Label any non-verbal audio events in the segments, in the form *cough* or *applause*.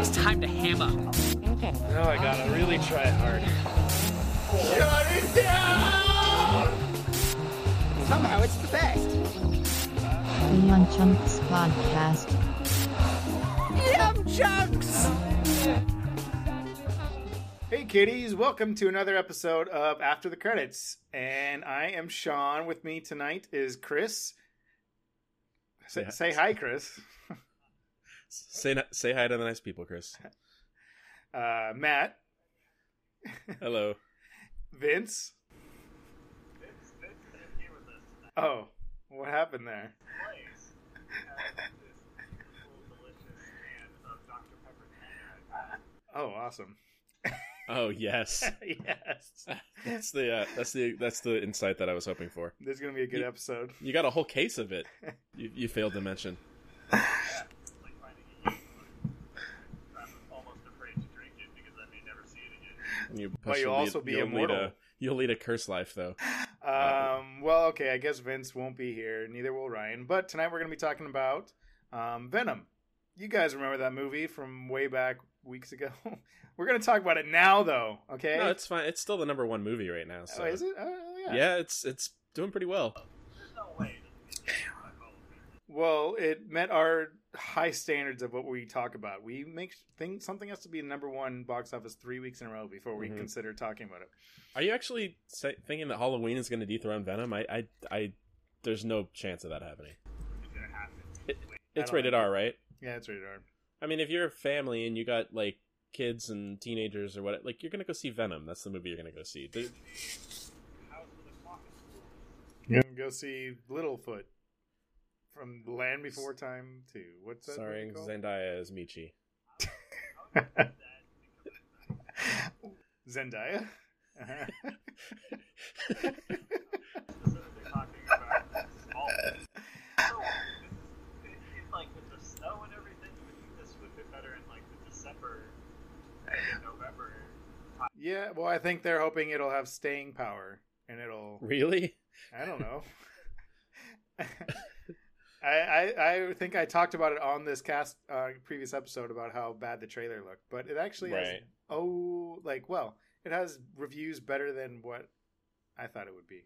It's time to ham up. Now I gotta really try hard. Shut it down! Somehow it's the best. The Young Chunks Podcast. Yum chunks! Hey kiddies, welcome to another episode of After the Credits. And I am Sean. With me tonight is Chris. Say, Yeah. say hi, Chris. Say say hi to the nice people, Chris. *laughs* Uh, Matt, *laughs* Hello. Vince. Oh, what happened there? *laughs* Oh, awesome. Oh yes, yes. that's the uh, that's the that's the insight that I was hoping for. This is going to be a good You- episode. You got a whole case of it. You, you failed to mention. almost afraid to drink it because I may never see it again. You, But you'll lead- also be you'll lead immortal. a you'll lead a curse life though. Um, well, okay, I guess Vince won't be here. Neither will Ryan. But tonight we're going to be talking about um, Venom. You guys remember that movie from way back weeks ago? *laughs* we're going to talk about it now, though. Okay? No, it's fine. It's still the number one movie right now. So oh, is it? Oh, yeah. yeah, it's it's doing pretty well. There's no way it doesn't get taken by Call of Duty. Well, it met our high standards of what we talk about. We make think something has to be number one box office three weeks in a row before we Mhm. consider talking about it. Are you actually say, thinking that Halloween is going to dethrone Venom? I, I I there's no chance of that happening. It's. It, it's rated. R, right? Yeah, it's rated R. I mean, if you're a family and you got like kids and teenagers or what, like you're gonna go see Venom. That's the movie you're gonna go see. The- House of the Clock is cool. You're going to go see Littlefoot from Land Before Time 2. What's that? starring called? Zendaya as Meechee. *laughs* Zendaya. Uh-huh. Specifically talking about small. So, it, it, like with the snow and everything, you would think this *laughs* would fit better in like the December, and November. yeah, well, I think they're hoping it'll have staying power, and it'll. Really? I don't know. *laughs* I, I I think I talked about it on this cast uh, previous episode about how bad the trailer looked, but it actually has Right. oh like well it has reviews better than what I thought it would be,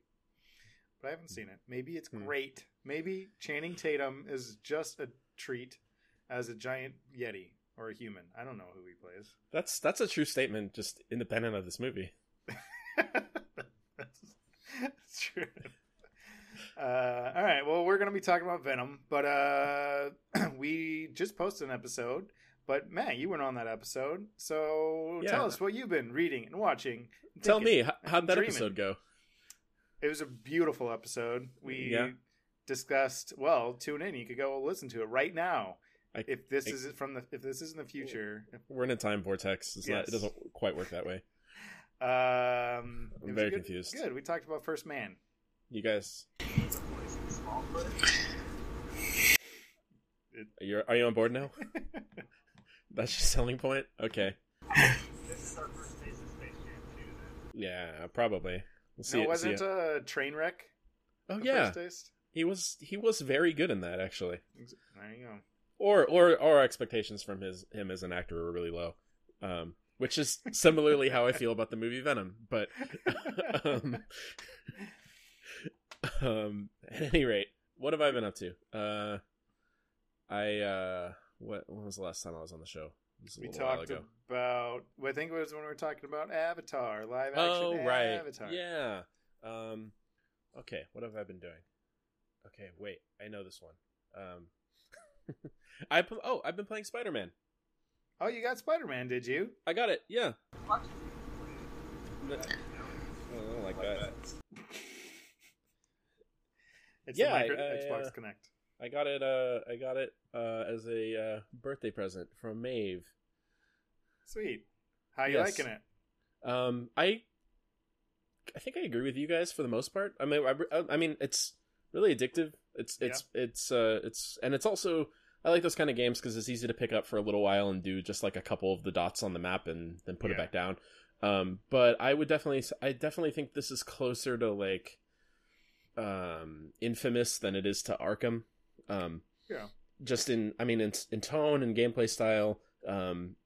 but I haven't seen it. Maybe it's Hmm. great. Maybe Channing Tatum is just a treat as a giant yeti or a human. I don't know who he plays. That's that's a true statement, just independent of this movie. *laughs* that's, that's true. Uh, all right. Well, we're going to be talking about Venom, but uh, *clears throat* we just posted an episode. But Matt, you weren't on that episode, so Yeah. tell us what you've been reading and watching. and Tell thinking. me, how, how'd that dreaming. episode go? It was a beautiful episode. We Yeah. discussed. Well, tune in. You could go listen to it right now. I- if this I- is from the if this is in the future, We're in a time vortex. It's not, it doesn't quite work that way. *laughs* um, I'm very good, confused. Good. We talked about First Man. You guys, Small foot. are you are you on board now? *laughs* That's your selling point. Okay. This is our first taste of Space Jam 2. Then. Yeah, probably. We'll see. no, it- wasn't see it it. a train wreck? Oh the yeah, first taste? he was he was very good in that actually. There you go. or or or our expectations from his him as an actor were really low um which is similarly how i feel about the movie venom but *laughs* um, um *laughs* at any rate what have i been up to? Uh i uh what when was the last time i was on the show? It was a We talked about. Well, I think it was when we were talking about Avatar, live action oh right. Avatar. yeah. Um okay what have i been doing? Okay wait i know this one. Um *laughs* i pl- oh i've been playing spider-man. Oh, you got Spider Man, did you? i got it yeah. Watch I don't like that. It's Yeah, the micro- I- I, Xbox uh, Kinect. I got it. Uh, I got it uh, as a uh, birthday present from Maeve. Sweet. How you yes. liking it? Um, I, I think I agree with you guys for the most part. I mean, I, I mean, it's really addictive. It's it's it's uh it's and it's also I like those kind of games because it's easy to pick up for a little while and do just like a couple of the dots on the map and then put it back down. Um, but I would definitely I definitely think this is closer to like um infamous than it is to arkham um Yeah. just in i mean in, in tone and gameplay style um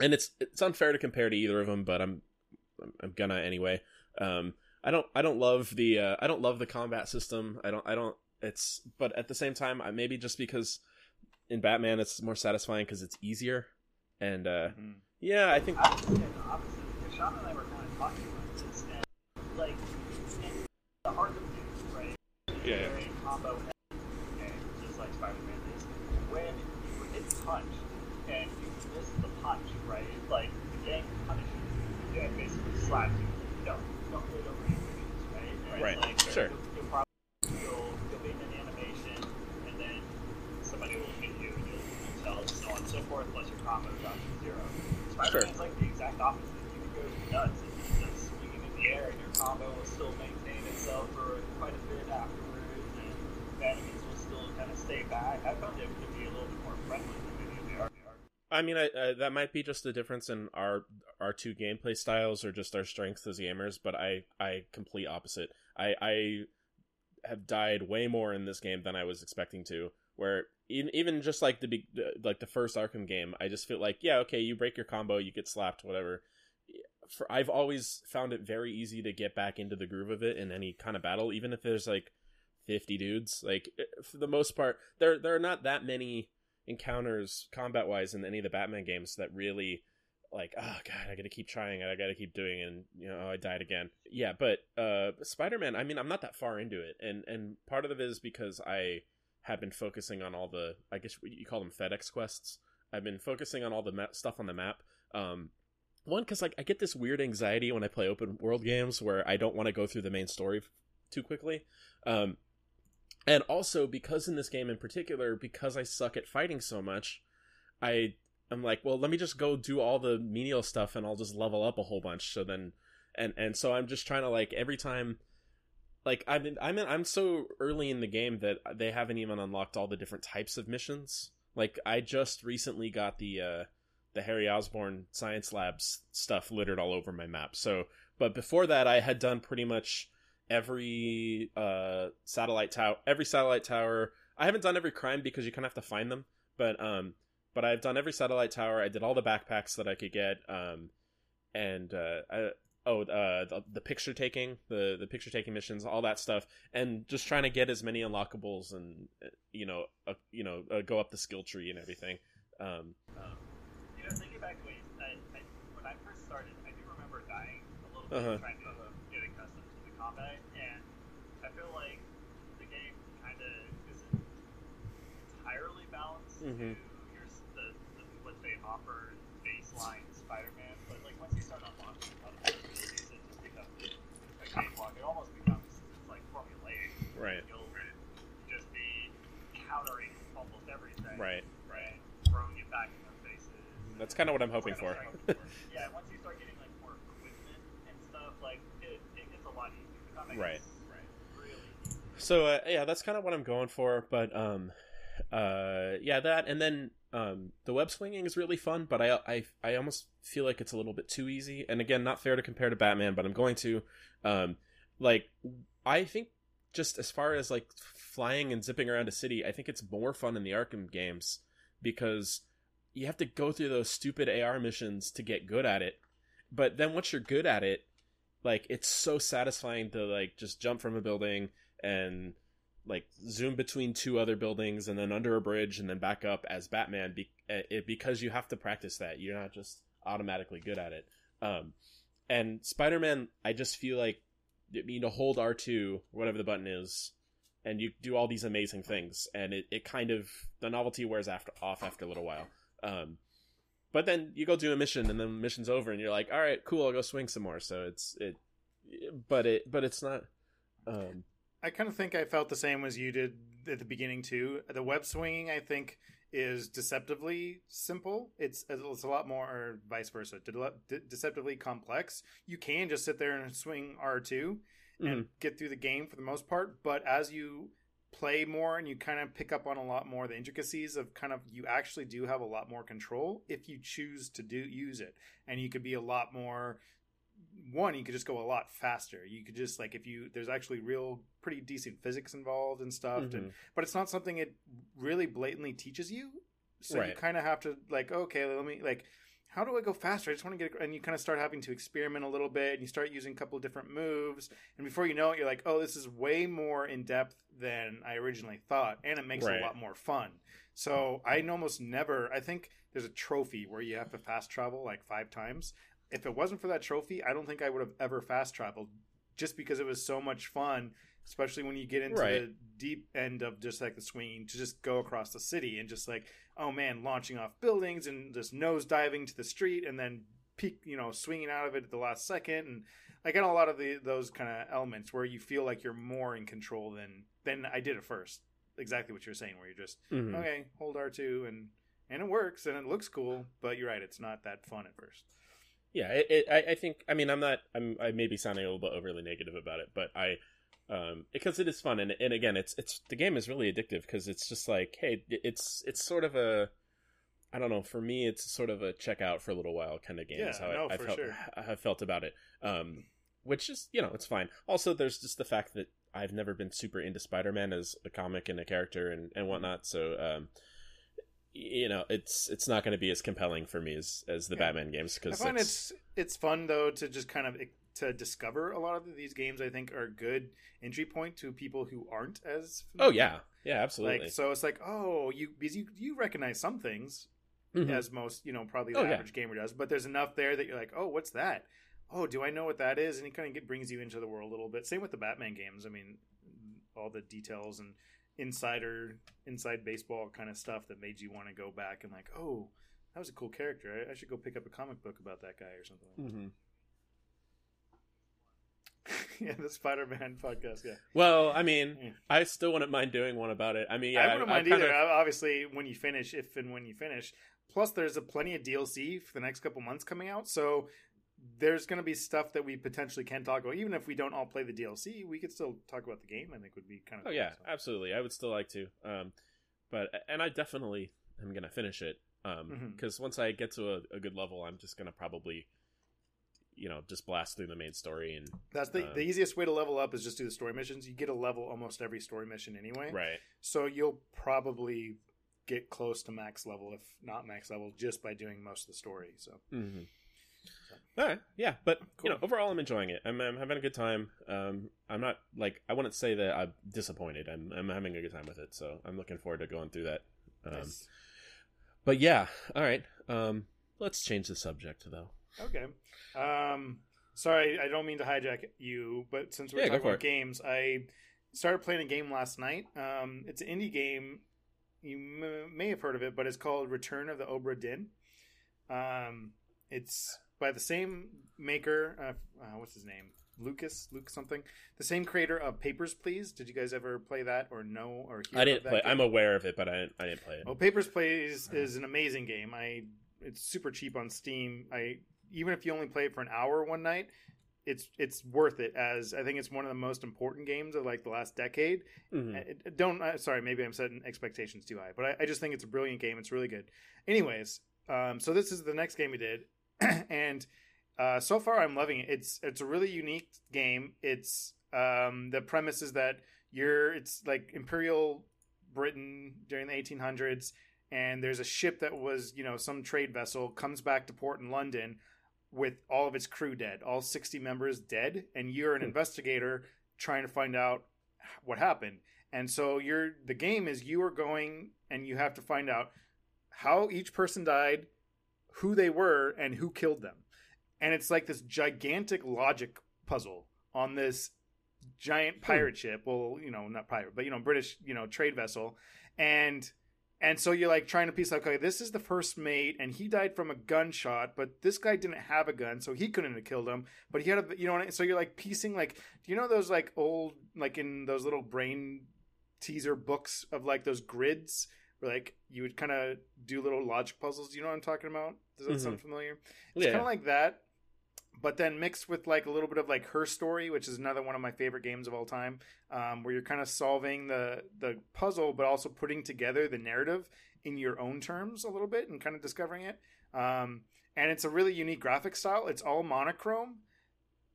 and it's it's unfair to compare to either of them, but I'm I'm, I'm gonna anyway. Um, I don't I don't love the uh, I don't love the combat system. I don't I don't it's but at the same time I maybe just because in Batman it's more satisfying because it's easier and uh, Mhm. yeah I think I was thinking the opposite because Sean and I were kind of talking and like the heart of it, right? Yeah, yeah. Combo game, just like Spider-Man is. When you hit punch and you miss the punch, right? Like the game punishes you and basically slaps you. No, don't over your right? And, Right, Like, sure. You'll, you'll probably you'll, you'll be in an animation, and then somebody will hit you, and you'll so on and so forth, unless your combo drops to zero. Spider-Man's like the exact opposite. You can go nuts and just swinging in the air, and your combo will still maintain itself for quite a bit afterwards, and enemies will still kind of stay back. I be a little bit more friendly than maybe they are. I mean, I, uh, that might be just a difference in our our two gameplay styles or just our strengths as gamers. But I I complete opposite. I I have died way more in this game than I was expecting to. Where even even just like the like the first Arkham game, I just feel like yeah okay you break your combo you get slapped whatever. For I've always found it very easy to get back into the groove of it in any kind of battle, even if there's like fifty dudes. Like for the most part, there there are not that many encounters combat wise in any of the Batman games that really like oh god I gotta keep trying it. I gotta keep doing it and you know oh, I died again. Yeah but uh Spider Man I mean I'm not that far into it and and part of it is because I have been focusing on all the I guess you call them FedEx quests. I've been focusing on all the ma- stuff on the map um one because like I get this weird anxiety when I play open world games where I don't want to go through the main story too quickly um and also because in this game in particular because i suck at fighting so much i i'm like well let me just go do all the menial stuff and i'll just level up a whole bunch. So then and and so i'm just trying to like every time like i'm i'm in, i'm so early in the game that they haven't even unlocked all the different types of missions. Like i just recently got the uh the harry osborn science labs stuff littered all over my map. So but before that i had done pretty much every uh satellite tower every satellite tower. I haven't done every crime because you kind of have to find them but um but i've done every satellite tower. I did all the backpacks that i could get um and uh I, oh uh the, the picture taking the the picture taking missions all that stuff and just trying to get as many unlockables and uh, you know uh, you know uh, go up the skill tree and everything. Um Um, you know, thinking back when I, I, when I first started, I do remember dying a little bit, Uh-huh. trying to uh, get accustomed to the combat, and I feel like the game kind of isn't entirely balanced Mhm. to your the, the what they offer baseline Spider-Man, but like once you start unlocking a lot of those abilities, it just becomes a cakewalk. It almost becomes it's like formulaic. right You'll just be countering almost everything right right, throwing it back in their faces. that's kind of what i'm hoping for yeah, once you start getting like more equipment and stuff, like it, it gets a lot Right. right, so uh, yeah that's kind of what i'm going for but um uh yeah that and then um the web swinging is really fun but i i i almost feel like it's a little bit too easy and again not fair to compare to batman but i'm going to um like i think just as far as like flying and zipping around a city i think it's more fun in the arkham games because you have to go through those stupid ar missions to get good at it but then once you're good at it like it's so satisfying to like just jump from a building and like zoom between two other buildings and then under a bridge and then back up as Batman be- uh, it, because you have to practice that. You're not just automatically good at it. Um, and Spider Man, I just feel like you need to hold R two, whatever the button is, and you do all these amazing things, and it, it kind of the novelty wears after off after a little while. Um, but then you go do a mission, and then the mission's over, and you're like, all right, cool, I'll go swing some more. So it's it, but it but it's not. Um, I kind of think I felt the same as you did at the beginning too. The web swinging, I think, is deceptively simple. It's it's a lot more, or vice versa, de- de- deceptively complex. You can just sit there and swing R 2 and get through the game for the most part. But as you play more and you kind of pick up on a lot more of the intricacies of kind of you actually do have a lot more control if you choose to do use it, and you could be a lot more one you could just go a lot faster. You could just like if you there's actually real pretty decent physics involved and stuff Mhm. and but it's not something it really blatantly teaches you. So you kind of have to like okay let me like how do I go faster? I just want to get, and you kind of start having to experiment a little bit, and you start using a couple of different moves, and before you know it, you're like, oh, this is way more in depth than I originally thought, and it makes it a lot more fun. So I almost never. I think there's a trophy where you have to fast travel like five times. If it wasn't for that trophy, I don't think I would have ever fast traveled, just because it was so much fun. Especially when you get into Right. the deep end of just like the swinging to just go across the city and just like oh man, launching off buildings and just nose diving to the street and then peak, you know, swinging out of it at the last second. And I got a lot of the those kind of elements where you feel like you're more in control than than I did at first. Exactly what you're saying, where you're just Mhm. okay, hold R two and and it works and it looks cool, but you're right, it's not that fun at first. Yeah, it, it, I, I think. I mean, I'm not. I'm. I may be sounding a little bit overly negative about it, but I, um, because it is fun, and and again, it's it's the game is really addictive because it's just like, hey, it's it's sort of a, I don't know. For me, it's sort of a check out for a little while kind of game. is Yeah, how no, I, I felt. sure. I have felt about it. Um, which is you know it's fine. Also, there's just the fact that I've never been super into Spider-Man as a comic and a character and and whatnot. So. um you know, it's it's not going to be as compelling for me as as the Yeah. Batman games because I find it's it's fun though to just kind of to discover a lot of these games. I think are a good entry point to people who aren't as Oh yeah, yeah, absolutely. Like so, it's like oh, you because you you recognize some things Mhm. as most you know probably the Oh, yeah. average gamer does, but there's enough there that you're like, oh, what's that? Oh, do I know what that is? And it kind of get, brings you into the world a little bit. Same with the Batman games. I mean, all the details and insider inside baseball kind of stuff that made you want to go back and like, oh, that was a cool character. I, I should go pick up a comic book about that guy or something. Like Mhm. *laughs* yeah, the Spider-Man podcast. Yeah, Well, I mean, Yeah. I still wouldn't mind doing one about it. I mean, yeah, I wouldn't I- I mind kind either. of- Obviously, when you finish, if and when you finish. Plus, there's a plenty of DLC for the next couple months coming out, so there's going to be stuff that we potentially can talk about. Even if we don't all play the DLC, we could still talk about the game. I think would be kind of. Oh cool, yeah, so. absolutely. I would still like to. Um, but and I definitely am gonna finish it. Um, because once I get to a, a good level, I'm just gonna probably, you know, just blast through the main story and That's the um, the easiest way to level up is just do the story missions. You get a level almost every story mission anyway, right. so you'll probably get close to max level, if not max level, just by doing most of the story. So Mm-hmm. All right, yeah, but you know, overall, I'm enjoying it. I'm, I'm having a good time. Um, I'm not like I wouldn't say that I'm disappointed. I'm I'm having a good time with it, so I'm looking forward to going through that. Um, nice. But yeah, all right. Um, let's change the subject though. Okay. Um, sorry, I don't mean to hijack you, but since we're Yeah, talking about it. games, I started playing a game last night. Um, it's an indie game. You m- may have heard of it, but it's called Return of the Obra Dinn. Um, it's by the same maker. Uh, uh, what's his name? Lucas, Luke something. The same creator of Papers, Please. Did you guys ever play that or know or hear? i didn't play game? i'm aware of it, but I didn't, I didn't play it. Well, Papers, Please is an amazing game. I it's super cheap on Steam. I even if you only play it for an hour one night, it's it's worth it. As I think it's one of the most important games of like the last decade. Mhm. I- I don't uh, sorry, maybe I'm setting expectations too high, but I, I just think it's a brilliant game. It's really good. Anyways, um, so this is the next game we did, *clears throat* and uh, so far I'm loving it. It's it's a really unique game. It's um, the premise is that you're it's like Imperial Britain during the 1800s, and there's a ship that was you know some trade vessel comes back to port in London with all of its crew dead, all 60 members dead, and you're an Hmm. investigator trying to find out what happened. And so you're the game is you are going and you have to find out how each person died, who they were, and who killed them. And it's like this gigantic logic puzzle on this giant pirate ship. Well, you know, not pirate, but you know, British, you know, trade vessel. And and so you're like trying to piece like, okay, this is the first mate, and he died from a gunshot, but this guy didn't have a gun, so he couldn't have killed him. But he had a, you know, what so you're like piecing like, do you know those like old like in those little brain teaser books of like those grids where like you would kind of do little logic puzzles. Do You know what I'm talking about? Does that sound mm-hmm. familiar? It's Yeah. kind of like that, but then mixed with like a little bit of like her story, which is another one of my favorite games of all time, um, where you're kind of solving the the puzzle, but also putting together the narrative in your own terms a little bit and kind of discovering it. Um, and it's a really unique graphic style. It's all monochrome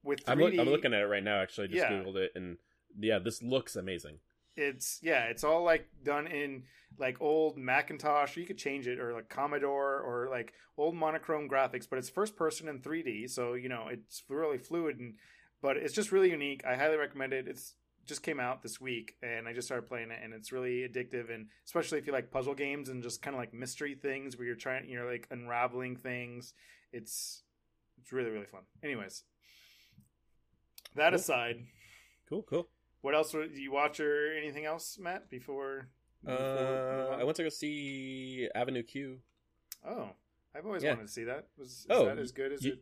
with 3D. I'm, look, I'm looking at it right now. Actually, I just Yeah. googled it, and yeah, this looks amazing. It's yeah, it's all like done in like old Macintosh. You could change it or like Commodore or like old monochrome graphics, but it's first person in 3D, so you know it's really fluid and but it's just really unique. I highly recommend it. It's just came out this week and I just started playing it and it's really addictive and especially if you like puzzle games and just kind of like mystery things where you're trying you're like unraveling things. It's it's really really fun. Anyways, that Cool. aside, Cool, cool. What else do you watch or anything else, Matt? Before, before Uh. I went to go see Avenue Q. Oh, I've always Yeah. wanted to see that. Was is Oh, that as good as you-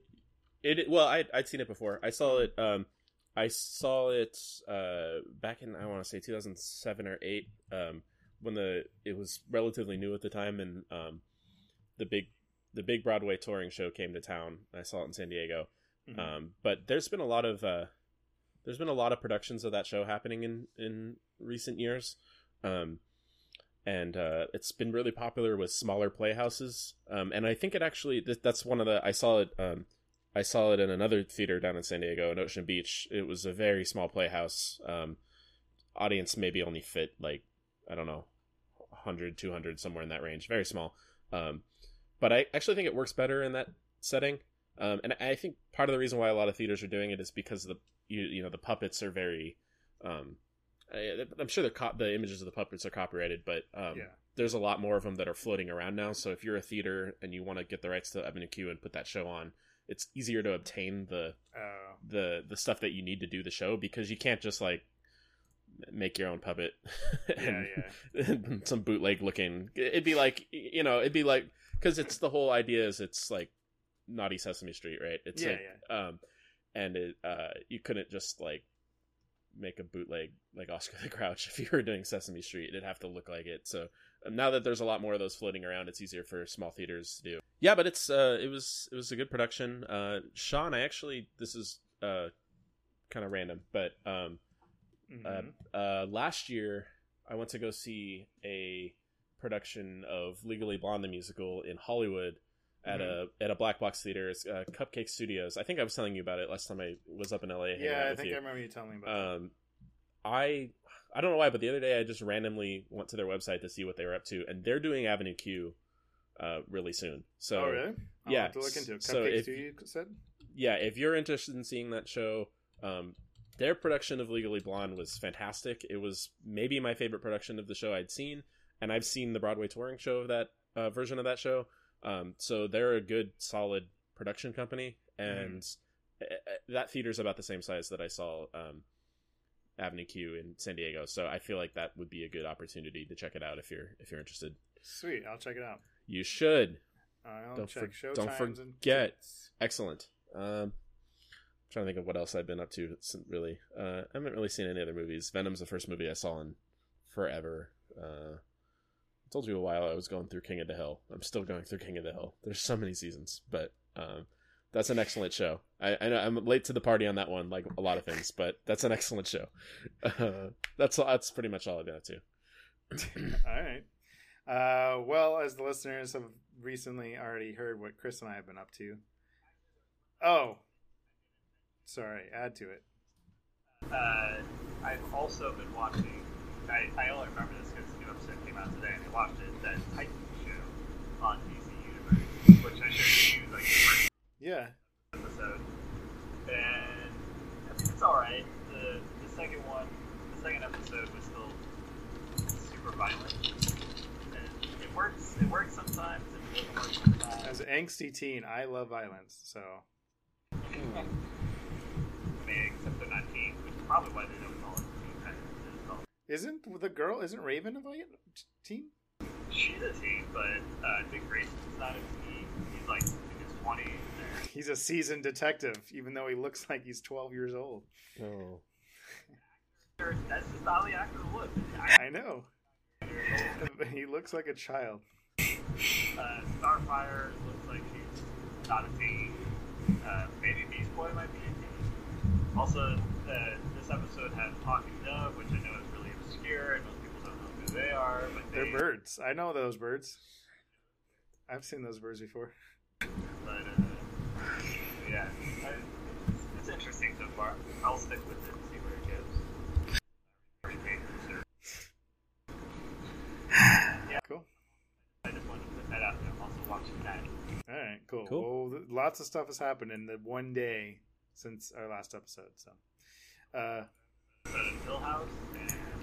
it? It well, I I'd seen it before. I saw it. Um, I saw it uh back in I want to say 2007 or eight. Um, when the it was relatively new at the time, and um, the big the big Broadway touring show came to town. I saw it in San Diego. Mhm. Um, but there's been a lot of uh, there's been a lot of productions of that show happening in in recent years, um, and uh, it's been really popular with smaller playhouses. Um, and I think it actually th- that's one of the I saw it um, I saw it in another theater down in San Diego in Ocean Beach. It was a very small playhouse. Um, audience maybe only fit like I don't know 100 200 somewhere in that range very small um, but I actually think it works better in that setting um, and I think part of the reason why a lot of theaters are doing it is because the you, you know the puppets are very um, I, I'm sure the co- the images of the puppets are copyrighted but um, yeah, there's a lot more of them that are floating around now. So if you're a theater and you want to get the rights to Avenue Q and put that show on, it's easier to obtain the uh, the the stuff that you need to do the show because you can't just like make your own puppet yeah, *laughs* yeah. and *laughs* some bootleg looking. It'd be like you know, it'd be like because it's the whole idea is it's like naughty Sesame Street, right? It's Yeah, like um, and it uh, you couldn't just like make a bootleg like Oscar *laughs* the Grouch if you were doing Sesame Street. It'd have to look like it. So um, now that there's a lot more of those floating around, it's easier for small theaters to do. Yeah, but it's uh, it was it was a good production. Uh, Sean, I actually this is uh, kind of random, but um, Mhm. uh, last year I went to go see a production of Legally Blonde the musical in Hollywood at a at a black box theater. It's uh, Cupcake Studios. I think I was telling you about it last time I was up in LA. yeah, I think you. I remember you telling me about. Um, I I don't know why, but the other day I just randomly went to their website to see what they were up to, and they're doing Avenue Q uh, really soon. So oh, really? I'll yeah, have to look into it. so Cupcake if- you said. yeah, if you're interested in seeing that show, um, their production of Legally Blonde was fantastic. It was maybe my favorite production of the show I'd seen, and I've seen the Broadway touring show of that uh, version of that show. Um, so they're a good, solid production company, and uh, that theater's about the same size that I saw um, Avenue Q in San Diego. So I feel like that would be a good opportunity to check it out if you're if you're interested. Sweet, I'll check it out. You should. I'll Don't check for- show don't forget. Excellent. Um, trying to think of what else I've been up to. It's really, uh, I haven't really seen any other movies. Venom's the first movie I saw in forever. Uh, I told you a while I was going through King of the Hill. I'm still going through King of the Hill. There's so many seasons, but um, that's an excellent show. I, I know I'm late to the party on that one, like a lot of things, but that's an excellent show. Uh, *laughs* that's that's pretty much all I've been up to. All right. Uh, well, as the listeners have recently already heard what Chris and I have been up to. Oh, sorry. Add to it. Uh, I've also been watching. I, I only remember this because the new episode came out today, and I watched it. That Titan show on DC Universe, which I showed you like the first Yeah. episode, and it's all right. The the second one, the second episode was still super violent, and it works. It works sometimes, it doesn't work sometimes. As an angsty teen, I love violence. So *laughs* I mean, except they're not teens, which is probably why they don't call it teen Titans. They just call it isn't the girl? Isn't Raven a violent teen? She's a teen, but uh, Dick Grayson's not a teen. He's like in his twenties. He's a seasoned detective, even though he looks like he's 12 years old. Oh, That's just how the actor looks. I, I know. *laughs* he looks like a child. uh, Starfire looks like she's not a teen. Uh, maybe Beast Boy might be a teen. Also, uh, this episode has Hawk and Dove, which I here. I know people don't know who they are. But they, are birds. I know those birds. I've seen those birds before. But uh, yeah, I, it's interesting so far. I'll stick with it and see where it goes. Yeah. Cool. I just wanted to put that out there. I'm also watching that. All right, cool. Cool. Well, lots of stuff has happened in the one day since our last episode. So, uh, Hill House and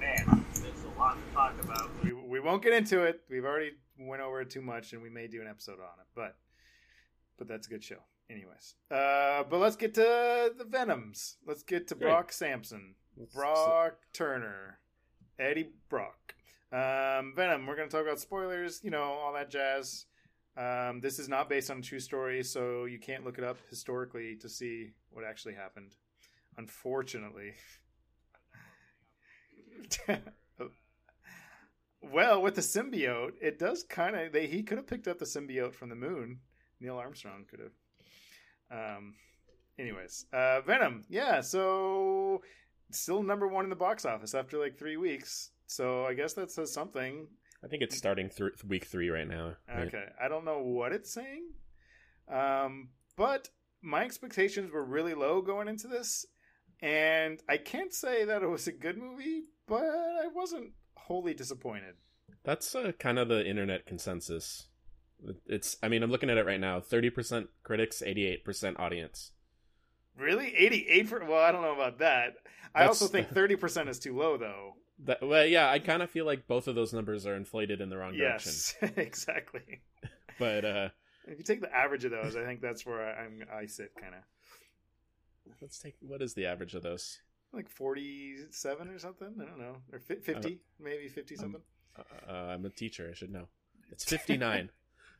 man, there's a lot to talk about. we we won't get into it. We've already went over it too much, and we may do an episode on it. But but that's a good show, anyways. Uh, but let's get to the Venoms. Let's get to Great. Brock Sampson, Brock Turner, Eddie Brock. Um, Venom. We're gonna talk about spoilers. You know all that jazz. Um, this is not based on a true story, so you can't look it up historically to see what actually happened. Unfortunately. *laughs* well, with the symbiote, it does kind of. He could have picked up the symbiote from the moon. Neil Armstrong could have. Um. Anyways, uh, Venom. Yeah. So still number one in the box office after like three weeks. So I guess that says something. I think it's starting through week three right now. right? Okay, I don't know what it's saying, um, but my expectations were really low going into this, and I can't say that it was a good movie, but I wasn't wholly disappointed. That's uh, kind of the internet consensus. It's. I mean, I'm looking at it right now. Thirty percent critics, eighty-eight percent audience. Really, eighty-eight for well, I don't know about that. I That's- also think *laughs* thirty percent is too low, though. That, well, yeah, I kind of feel like both of those numbers are inflated in the wrong direction. Yes, *laughs* exactly. But uh, If you take the average of those, I think that's where I'm I sit, kind of let's take what is the average of those? Like forty-seven or something. I don't know, or fi- fifty, maybe fifty something. Uh, uh, I'm a teacher. I should know. It's fifty-nine.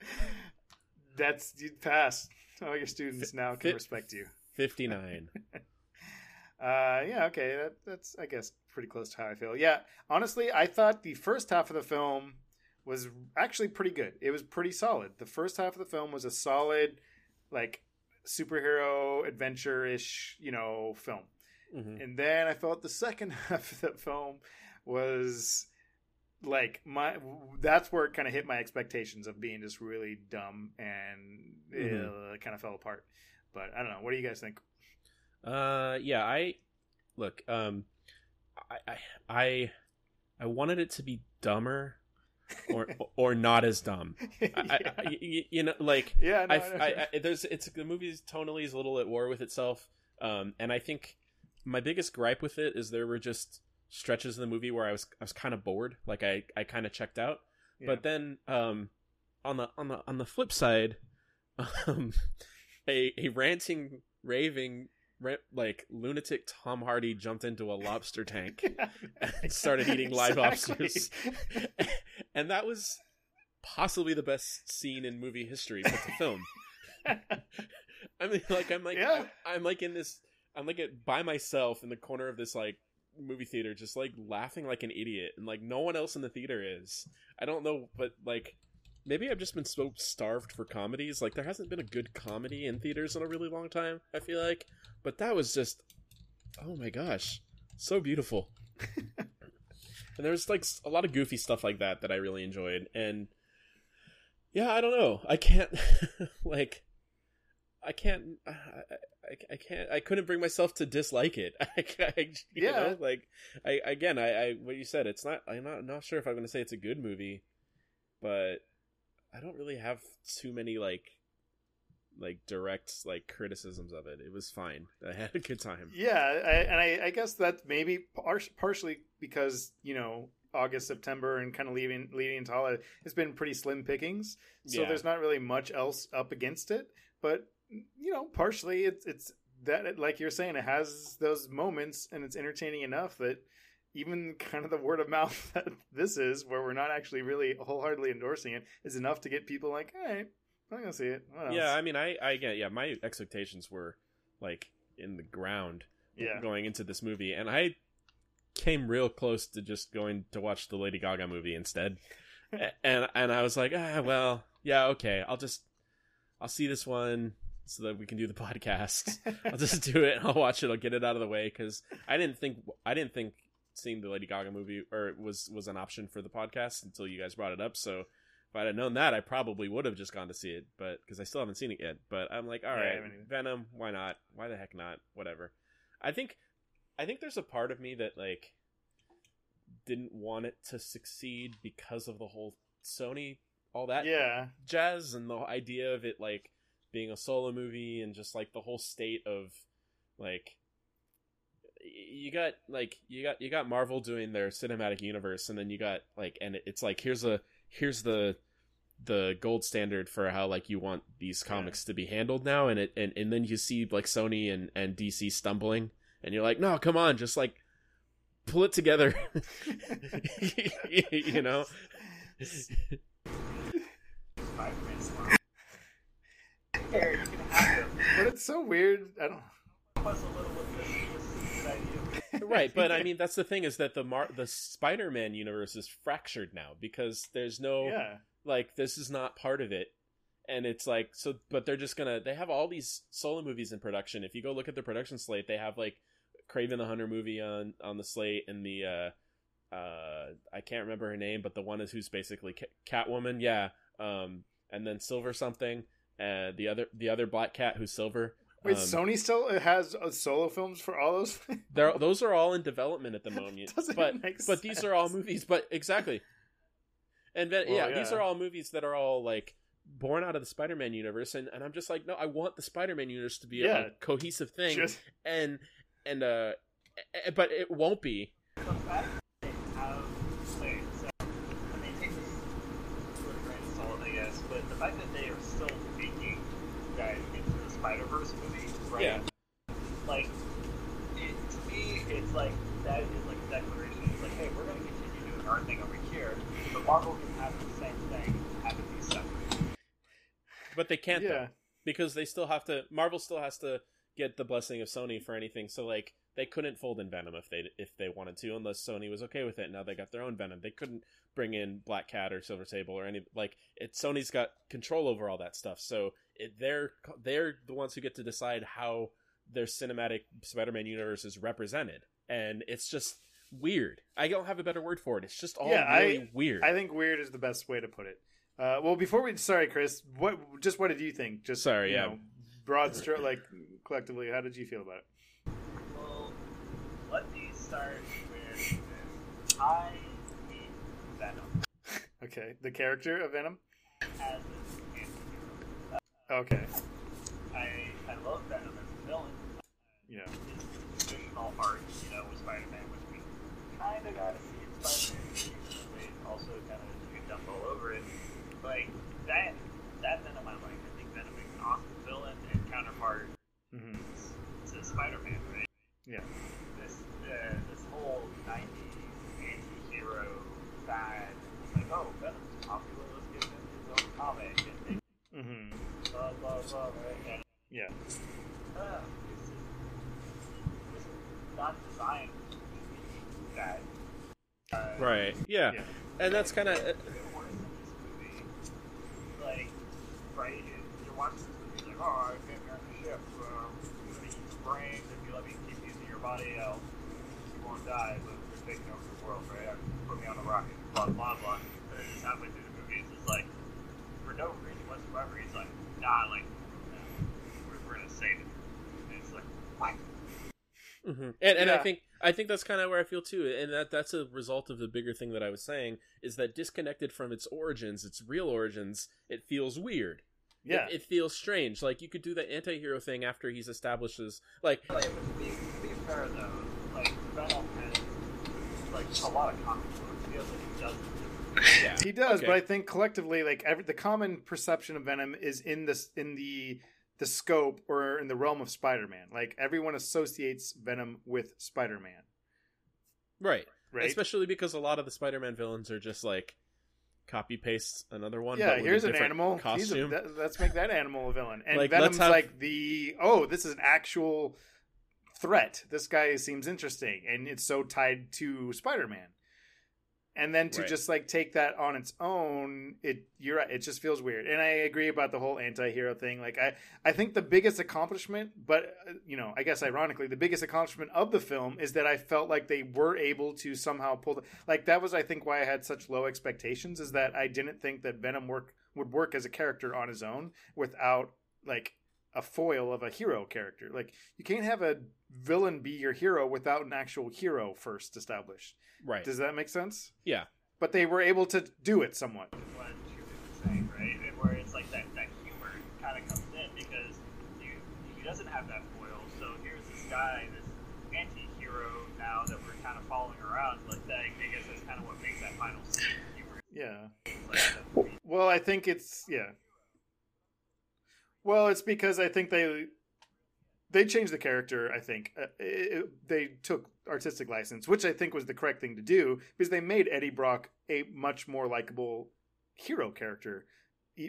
*laughs* That's you pass. All your students now can fit- respect you. Fifty-nine. *laughs* Uh, yeah, okay, that, that's I guess pretty close to how I feel. Yeah, honestly, I thought the first half of the film was actually pretty good. It was pretty solid. The first half of the film was a solid, like superhero adventure ish, you know, film. Mhm. And then I felt the second *laughs* half of the film was like my that's where it kind of hit my expectations of being just really dumb and Mhm. it kind of fell apart. But I don't know. What do you guys think? Uh, yeah, I look. Um, I, I, I, wanted it to be dumber, or *laughs* or not as dumb. *laughs* I, I, yeah. I- y- you know, like yeah, no, I, I know. I, I, there's it's the movie's tonally is a little at war with itself. Um, and I think my biggest gripe with it is there were just stretches in the movie where I was I was kind of bored, like I I kind of checked out. Yeah. But then um, on the on the on the flip side, *laughs* um, a a ranting, raving, ra- like lunatic Tom Hardy jumped into a lobster tank *laughs* and started eating live Exactly. lobsters. *laughs* and that was possibly the best scene in movie history put to film. I mean, like I'm like Yeah. I'm, I'm like in this I'm like at, by myself in the corner of this like movie theater, just like laughing like an idiot, and like no one else in the theater is. I don't know, but like maybe I've just been so starved for comedies. Like there hasn't been a good comedy in theaters in a really long time. I feel like, but that was just oh my gosh, so beautiful. *laughs* and there's like a lot of goofy stuff like that that I really enjoyed, and yeah, I don't know, I can't *laughs* like. I can't. *sighs* I, I, I can't. I couldn't bring myself to dislike it. *laughs* I, I you Yeah. know, like I again. I, I what you said. It's not. I'm not not sure if I'm going to say it's a good movie, but I don't really have too many like like direct like criticisms of it. It was fine. *laughs* I had a good time. yeah, I, and I, I guess that maybe par- partially because you know August, September, and kind of leading leading into holiday, it's been pretty slim pickings. So Yeah. there's not really much else up against it. But you know, partially it's it's that like you're saying, it has those moments, and it's entertaining enough that even kind of the word of mouth *laughs* that this is, where we're not actually really wholeheartedly endorsing it, is enough to get people like, all right, I'm gonna see it. What else? Yeah, I mean, I I get yeah. My expectations were like in the ground yeah. going into this movie, and I came real close to just going to watch the Lady Gaga movie instead. *laughs* And and I was like, ah, well, yeah, okay, I'll just I'll see this one so that we can do the *laughs* podcast. I'll just do it. I'll watch it. I'll get it out of the way because I didn't think I didn't think seeing the Lady Gaga movie or was was an option for the podcast until you guys brought it up. So if I'd have known that, I probably would have just gone to see it, but because I still haven't seen it yet. But I'm like, all Yeah, right. Venom, why not? Why the heck not? Whatever. I think I think there's a part of me that like didn't want it to succeed because of the whole Sony all that yeah, jazz and the idea of it like being a solo movie and just like the whole state of like you got like you got you got Marvel doing their cinematic universe and then you got like and it's like here's a here's the the gold standard for how like you want these comics to be handled now and it and, and then you see like Sony and and DC stumbling and you're like no come on just like pull it together. *laughs* *laughs* You know *laughs* Spider-Man slime. There, you can have him. but it's so weird. I don't. Plus *laughs* a little with this, this idea. right but i mean that's the thing is that the Mar- the spider-man universe is fractured now because there's no Yeah, like this is not part of it and it's like so but they're just gonna they have all these solo movies in production if you go look at the production slate they have like Kraven the hunter movie on on the slate and the uh uh i can't remember her name but the one is who's basically Ca- catwoman yeah um and then silver something uh the other the other black cat who's silver wait, Um, Sony still has uh, solo films for all those. *laughs* They're, those are all in development at the *laughs* moment. Doesn't but make but these are all movies. But exactly, and then Well, yeah, these are all movies that are all like born out of the Spider-Man universe, and, and I'm just like, no, I want the Spider-Man universe to be a- Yeah. a, cohesive thing, Just and and uh, but it won't be. The fact that into the Spider-Verse movie, right? Yeah. Like, it, to me, it's like, that is like a declaration. It's like, hey, we're going to continue doing our thing over here, but Marvel can have the same thing, have it be separate. But they can't yeah. though, because they still have to. Marvel still has to get the blessing of Sony for anything. So like they couldn't fold in Venom if they if they wanted to, unless Sony was okay with it. Now they got their own Venom. They couldn't bring in Black Cat or Silver Sable or any like it. Sony's got control over all that stuff. So it, they're they're the ones who get to decide how their cinematic Spider-Man universe is represented, and it's just weird. I don't have a better word for it. It's just all Yeah, really I- weird. I think weird is the best way to put it. Uh, well, before we, sorry, Chris, what just what did you think? Just Sorry, you yeah. know, broad stroke, like collectively, how did you feel about it? Well, let me start with this. I hate Venom *laughs* Okay, the character of Venom. as an anti-hero. Okay, I, I love Venom as a villain. yeah, his traditional arc, you know, with Spider-Man, which we kind of got to see in Spider-Man, but also kind of you dump all over it. Like that, that Venom I like. I think Venom is an awesome villain and counterpart hmm to Spider-Man, right? yeah, This, uh, this whole '90s anti-hero fad, like, oh, Venom's popular, let's give him his own comic, and hmm yeah, uh, this is this is not designed that. Uh, right? Yeah. yeah, and that's kind of Like, right, you're watching this movie, like, oh, I came here on the ship, um, I'm gonna eat some brains, if you let me keep using your body, I'll, you won't die, but you're taking over the world, right? Put me on a rocket, blah, blah, blah. And it's halfway through the movie, it's just like, for no reason whatsoever, he's like, nah, like, no, we're, we're gonna save it. And it's like, what? Hmm And and I think I think that's kind of where I feel too, and that that's a result of the bigger thing that I was saying is that disconnected from its origins, its real origins, it feels weird. yeah. It, it feels strange. Like you could do the anti-hero thing after he's establishes like Like, but to be, to be fair though, like, Venom has, like, a lot of comic books feel that he doesn't. yeah, He does, Okay. but I think collectively, like every the common perception of Venom is in this in the the scope or in the realm of Spider-Man. Like everyone associates Venom with Spider-Man, right. right? Especially because a lot of the Spider-Man villains are just like copy paste another one. yeah, but with a here's an animal. He's a, costume. that, let's make that animal a villain. And Like, Venom's have- like the oh, this is an actual threat. This guy seems interesting, and it's so tied to Spider-Man. And then to Right. just like take that on its own, it you're right. It just feels weird. And I agree about the whole anti-hero thing. Like I, I think the biggest accomplishment, but uh, you know, I guess ironically, the biggest accomplishment of the film is that I felt like they were able to somehow pull the, like that was I think why I had such low expectations is that I didn't think that Venom work would work as a character on his own without like a foil of a hero character. Like you can't have a villain be your hero without an actual hero first established. Right. Does that make sense? Yeah. But they were able to do it somewhat. Right? And where it's like that, that humor kind of comes in because he doesn't have that foil. So here's this guy, this anti-hero now that we're kind of following around. Like that, I guess that's kind of what makes that final scene. Yeah. well, I think it's yeah. Well, it's because I think they they changed the character. I think uh, it, they took artistic license, which I think was the correct thing to do because they made Eddie Brock a much more likable hero character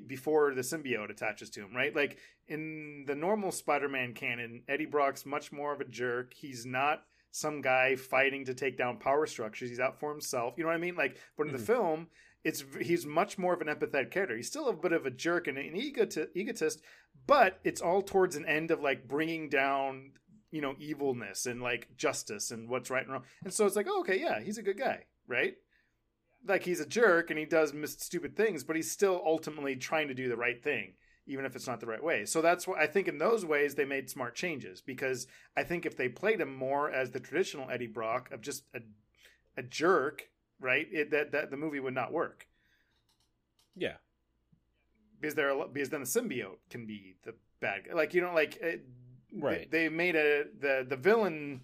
before the symbiote attaches to him. Right, like in the normal Spider-Man canon, Eddie Brock's much more of a jerk. He's not some guy fighting to take down power structures. He's out for himself. You know what I mean? Like, but in the Mhm. film, it's he's much more of an empathetic character. He's still a bit of a jerk and an egoti- egotist, but it's all towards an end of like bringing down you know evilness and like justice and what's right and wrong. And so it's like, oh, okay, yeah, he's a good guy, right? Like he's a jerk and he does stupid things, but he's still ultimately trying to do the right thing, even if it's not the right way. So that's what I think. In those ways, they made smart changes because I think if they played him more as the traditional Eddie Brock of just a a jerk, right? It, that that the movie would not work Yeah. because they're because then the symbiote can be the bad guy. Like you know, like uh, it, Right. They, they made a the the villain,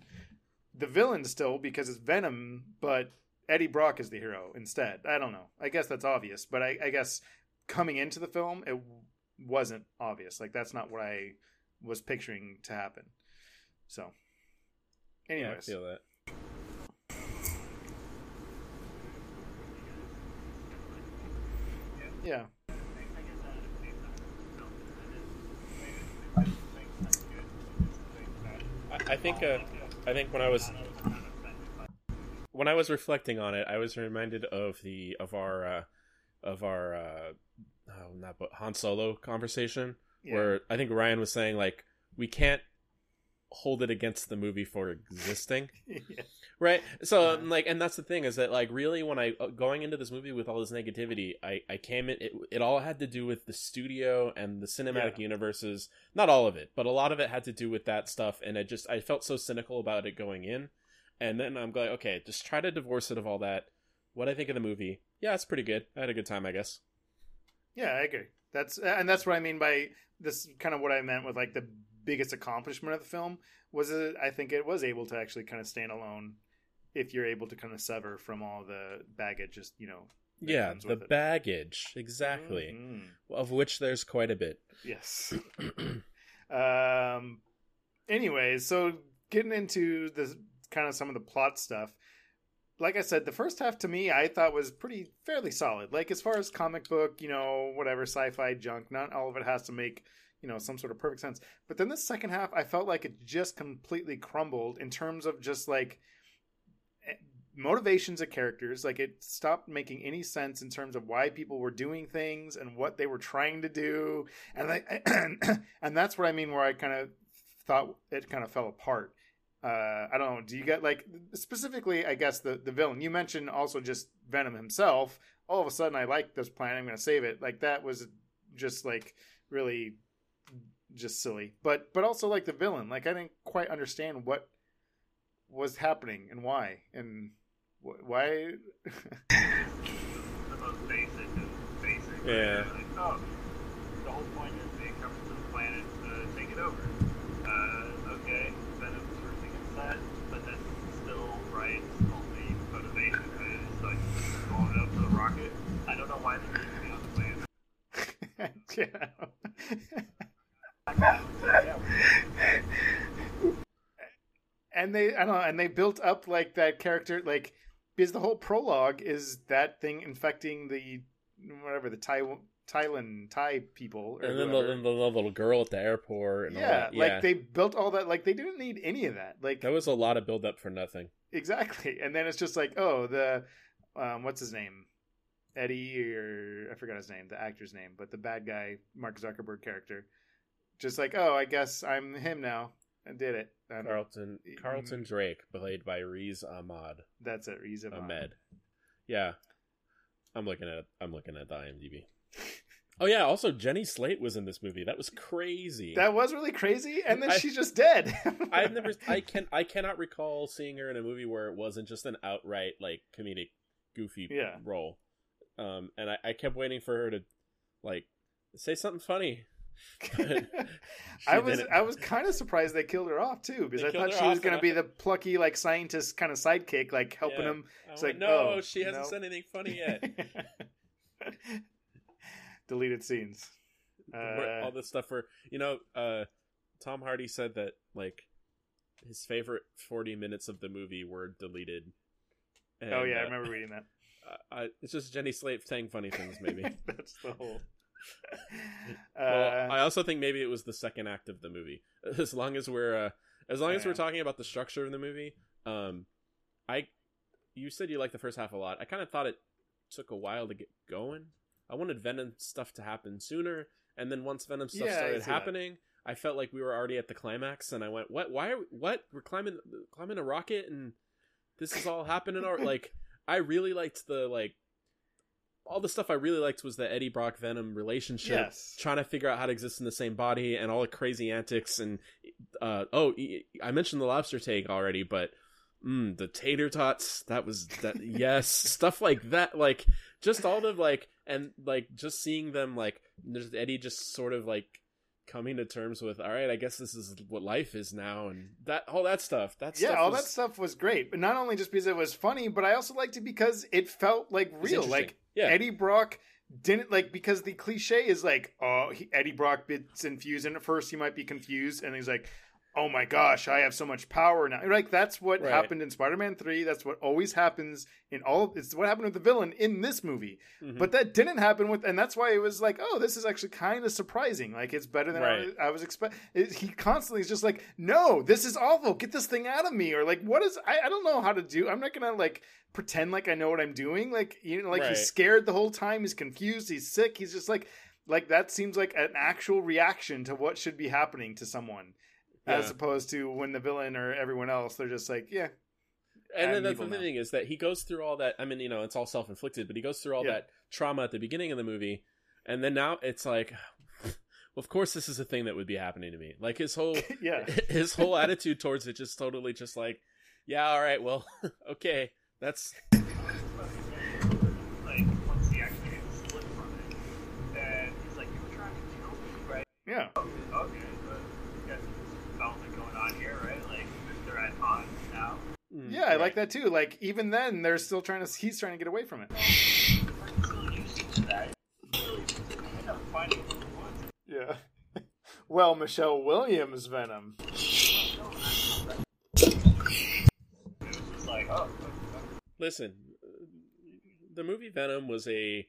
the villain still because it's Venom, but Eddie Brock is the hero instead. I don't know. I guess that's obvious, but I, I guess coming into the film, it wasn't obvious. Like that's not what I was picturing to happen. So, Yeah, I feel that. Yeah. I, I think. Uh, I think when I was when I was reflecting on it, I was reminded of the of our uh, of our uh, oh, not but Han Solo conversation yeah. where I think Ryan was saying like we can't hold it against the movie for existing, *laughs* yeah. right? So Yeah. like, and that's the thing is that like really when I uh, going into this movie with all this negativity, I I came in it it all had to do with the studio and the cinematic universes. Not all of it, but a lot of it had to do with that stuff, and I just I felt so cynical about it going in, and then I'm like, okay, just try to divorce it of all that. What I think of the movie, yeah, it's pretty good. I had a good time, I guess. Yeah, I agree. That's and that's what I mean by this. Kind of what I meant with like the biggest accomplishment of the film was it. I think it was able to actually kind of stand alone if you're able to kind of sever from all the baggage. Just you know. Yeah, the it. baggage, exactly, Mhm. of which there's quite a bit. Yes. *clears throat* um. Anyways, so getting into the kind of some of the plot stuff. Like I said, the first half to me I thought was pretty fairly solid. Like as far as comic book, you know, whatever sci-fi junk, not all of it has to make, you know, some sort of perfect sense. But then the second half I felt like it just completely crumbled in terms of just like eh, motivations of characters like it stopped making any sense in terms of why people were doing things and what they were trying to do and I, *clears throat* and that's what I mean where I kind of thought it kind of fell apart. Uh, I don't know. Do you get like specifically? I guess the the villain you mentioned also just Venom himself. All of a sudden, I like this plan. I'm going to save it. Like that was just like really just silly. But but also like the villain. Like I didn't quite understand what was happening and why and wh- why. *laughs* the most basic of basic. Yeah. Like, oh, the whole point is they come to the planet to take it over. Uh, okay, Venom's first against that, but that's still right. Only motivation, right? It's like going up to the rocket. I don't know why they're keeping me on the planet. yeah. yeah, and they I don't know, and they built up like that character like because the whole prologue is that thing infecting the whatever the Thai Thailand Thai people or and then the, then the little girl at the airport and all yeah, that. Yeah, like they built all that like they didn't need any of that like that was a lot of build up for nothing. exactly. And then it's just like oh the um what's his name Eddie or I forgot his name the actor's name but the bad guy Mark Zuckerberg character just like oh I guess I'm him now I did it I. Carlton Carlton Drake, played by Reese Ahmad that's it Riz Ahmed. Yeah, I'm looking at I'm looking at the IMDb. *laughs* Oh yeah, also Jenny Slate was in this movie. That was crazy. That was really crazy, and then I- she's just dead. *laughs* I've never I can I cannot recall seeing her in a movie where it wasn't just an outright like comedic goofy Yeah. role. Um and I, I kept waiting for her to like say something funny. *laughs* I was. I was kind of surprised they killed her off too because They I thought she was going to be the plucky like scientist kind of sidekick like helping Yeah. him. I It's went, like, no, oh, she hasn't no. said anything funny yet. *laughs* Deleted scenes. Uh, all this stuff for you know, uh, Tom Hardy said that like his favorite forty minutes of the movie were deleted. And, oh yeah, I uh, remember reading that. Uh, it's just Jenny Slate saying funny things, maybe. *laughs* That's the whole. *laughs* well, Uh, I also think maybe it was the second act of the movie. *laughs* As long as we're uh, as long as we're talking about the structure of the movie, um, I you said you liked the first half a lot. I kind of thought it took a while to get going. I wanted Venom stuff to happen sooner, and then once Venom stuff Yeah, I started see that. happening, I felt like we were already at the climax, and I went, "What? Why are we, what? We're climbing climbing a rocket, and this is all happening." Or like, I really liked the like all the stuff I really liked was the Eddie Brock Venom relationship, Yes. trying to figure out how to exist in the same body, and all the crazy antics. And uh, oh, I mentioned the lobster take already, but mm, the tater tots that was that *laughs* yes, stuff like that, like just all the like and like just seeing them like there's Eddie just sort of like coming to terms with all right i guess this is what life is now and that all that stuff. That yeah, stuff all was- that stuff was great, but not only just because it was funny, but I also liked it because it felt like real. Like yeah. Eddie Brock didn't like because the cliche is like, oh, he, Eddie Brock bits infused, and at first he might be confused, and he's like, oh my gosh, I have so much power now. Like that's what Right. happened in Spider-Man Three. That's what always happens in all. It's what happened with the villain in this movie, Mhm. but that didn't happen with, and that's why it was like, oh, this is actually kind of surprising. Like it's better than I Right. was, I was expecting. He constantly is just like, no, this is awful. Get this thing out of me, or like, what is? I, I don't know how to do. I'm not gonna like pretend like I know what I'm doing. Like you know, like Right. he's scared the whole time. He's confused. He's sick. He's just like, like that seems like an actual reaction to what should be happening to someone, as opposed to when the villain or everyone else, they're just like, yeah, and then I'm the evil the now. thing is that he goes through all that. I mean, you know, it's all self inflicted, but he goes through all Yeah. that trauma at the beginning of the movie, and then now it's like, well, of course, this is a thing that would be happening to me. Like his whole *laughs* yeah. *laughs* his whole attitude towards it just totally just like, yeah, all right, well, *laughs* okay, that's Like, once he actually gets split from it, then he's like, you were trying to kill me, right? Yeah, Okay, but you got some development going on here, right? Like, they're at odds now. mm, yeah, I like that too. Like even then, they're still trying to. He's trying to get away from it. I'm still used to that. Really, I end up finding who it was. Yeah. *laughs* Well, Michelle Williams Venom. It was just like, oh, okay. Listen, the movie Venom was a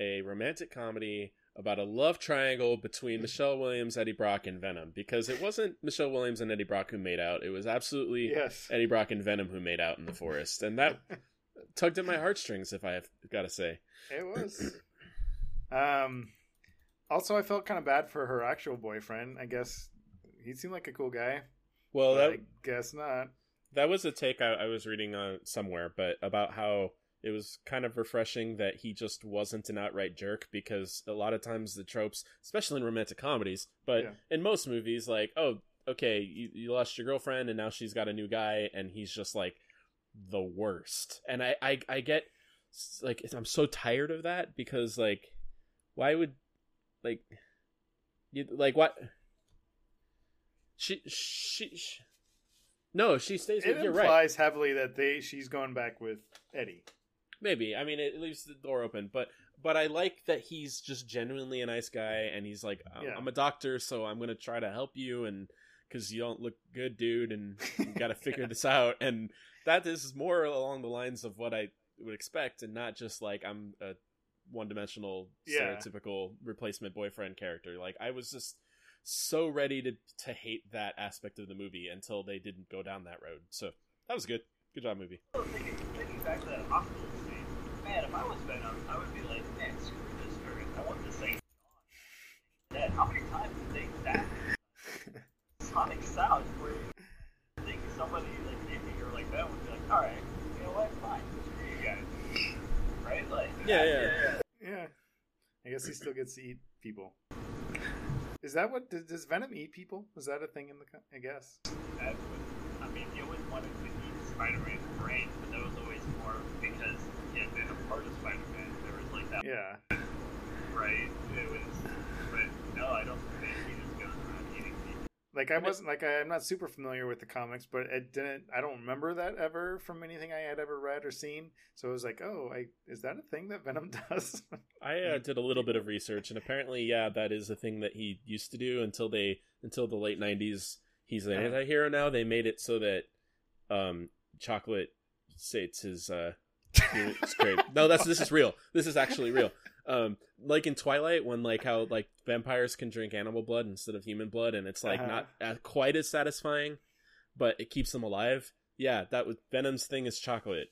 a romantic comedy about a love triangle between Michelle Williams, Eddie Brock, and Venom. Because it wasn't Michelle Williams and Eddie Brock who made out; it was absolutely Yes. Eddie Brock and Venom who made out in the forest, and that *laughs* tugged at my heartstrings. If I have got to say, It was. Um. Also, I felt kind of bad for her actual boyfriend. I guess he seemed like a cool guy. well, that I guess not. that was a take I, I was reading uh, somewhere, but about how it was kind of refreshing that he just wasn't an outright jerk because a lot of times the tropes, especially in romantic comedies, but Yeah. in most movies, like, oh, okay, you, you lost your girlfriend and now she's got a new guy and he's just like the worst. And I, I, I get like, I'm so tired of that because like, why would like, you like what? She, she, she no, she stays It with. You're right. implies heavily that they she's going back with Eddie. Maybe. I mean, it leaves the door open, but but I like that he's just genuinely a nice guy, and he's like, I'm, Yeah. I'm a doctor, so I'm gonna try to help you, and because you don't look good, dude, and you *laughs* got to figure this out, and that is more along the lines of what I would expect, and not just like I'm a one-dimensional, Yeah. stereotypical replacement boyfriend character. Like I was just so ready to to hate that aspect of the movie until they didn't go down that road. So that was good. Good job, movie. Thinking, thinking back to that hospital scene, man, if I was Venom, I would be like, man, screw this spirit. I want this thing gone. Dead. How many times did they that *laughs* sonic sound where you think somebody like maybe or like that would be like, all right, you know what, fine, screw you guys, right? Like, Yeah, yeah. Yeah. I guess he still gets to eat people. Is that what does, does Venom eat people? Is that a thing in the? I guess. That would, I mean, you always wanted to eat Spider-Man's brain, but that was always more because he had been a part of Spider-Man. There was like that Yeah. right? It was, but no, I don't think he just goes around eating people. Like I wasn't like I, I'm not super familiar with the comics, but it didn't. I don't remember that ever from anything I had ever read or seen. So it was like, oh, I is that a thing that Venom *laughs* does? I uh, did a little bit of research, and apparently, yeah, that is a thing that he used to do until they until the late '90s. He's an Uh-huh. anti-hero now. They made it so that um, chocolate states his. Uh, it's great. No, that's this is real. This is actually real. Um, like in Twilight, when like how like vampires can drink animal blood instead of human blood, and it's like Uh-huh. not uh, quite as satisfying, but it keeps them alive. Yeah, that was Venom's thing is chocolate.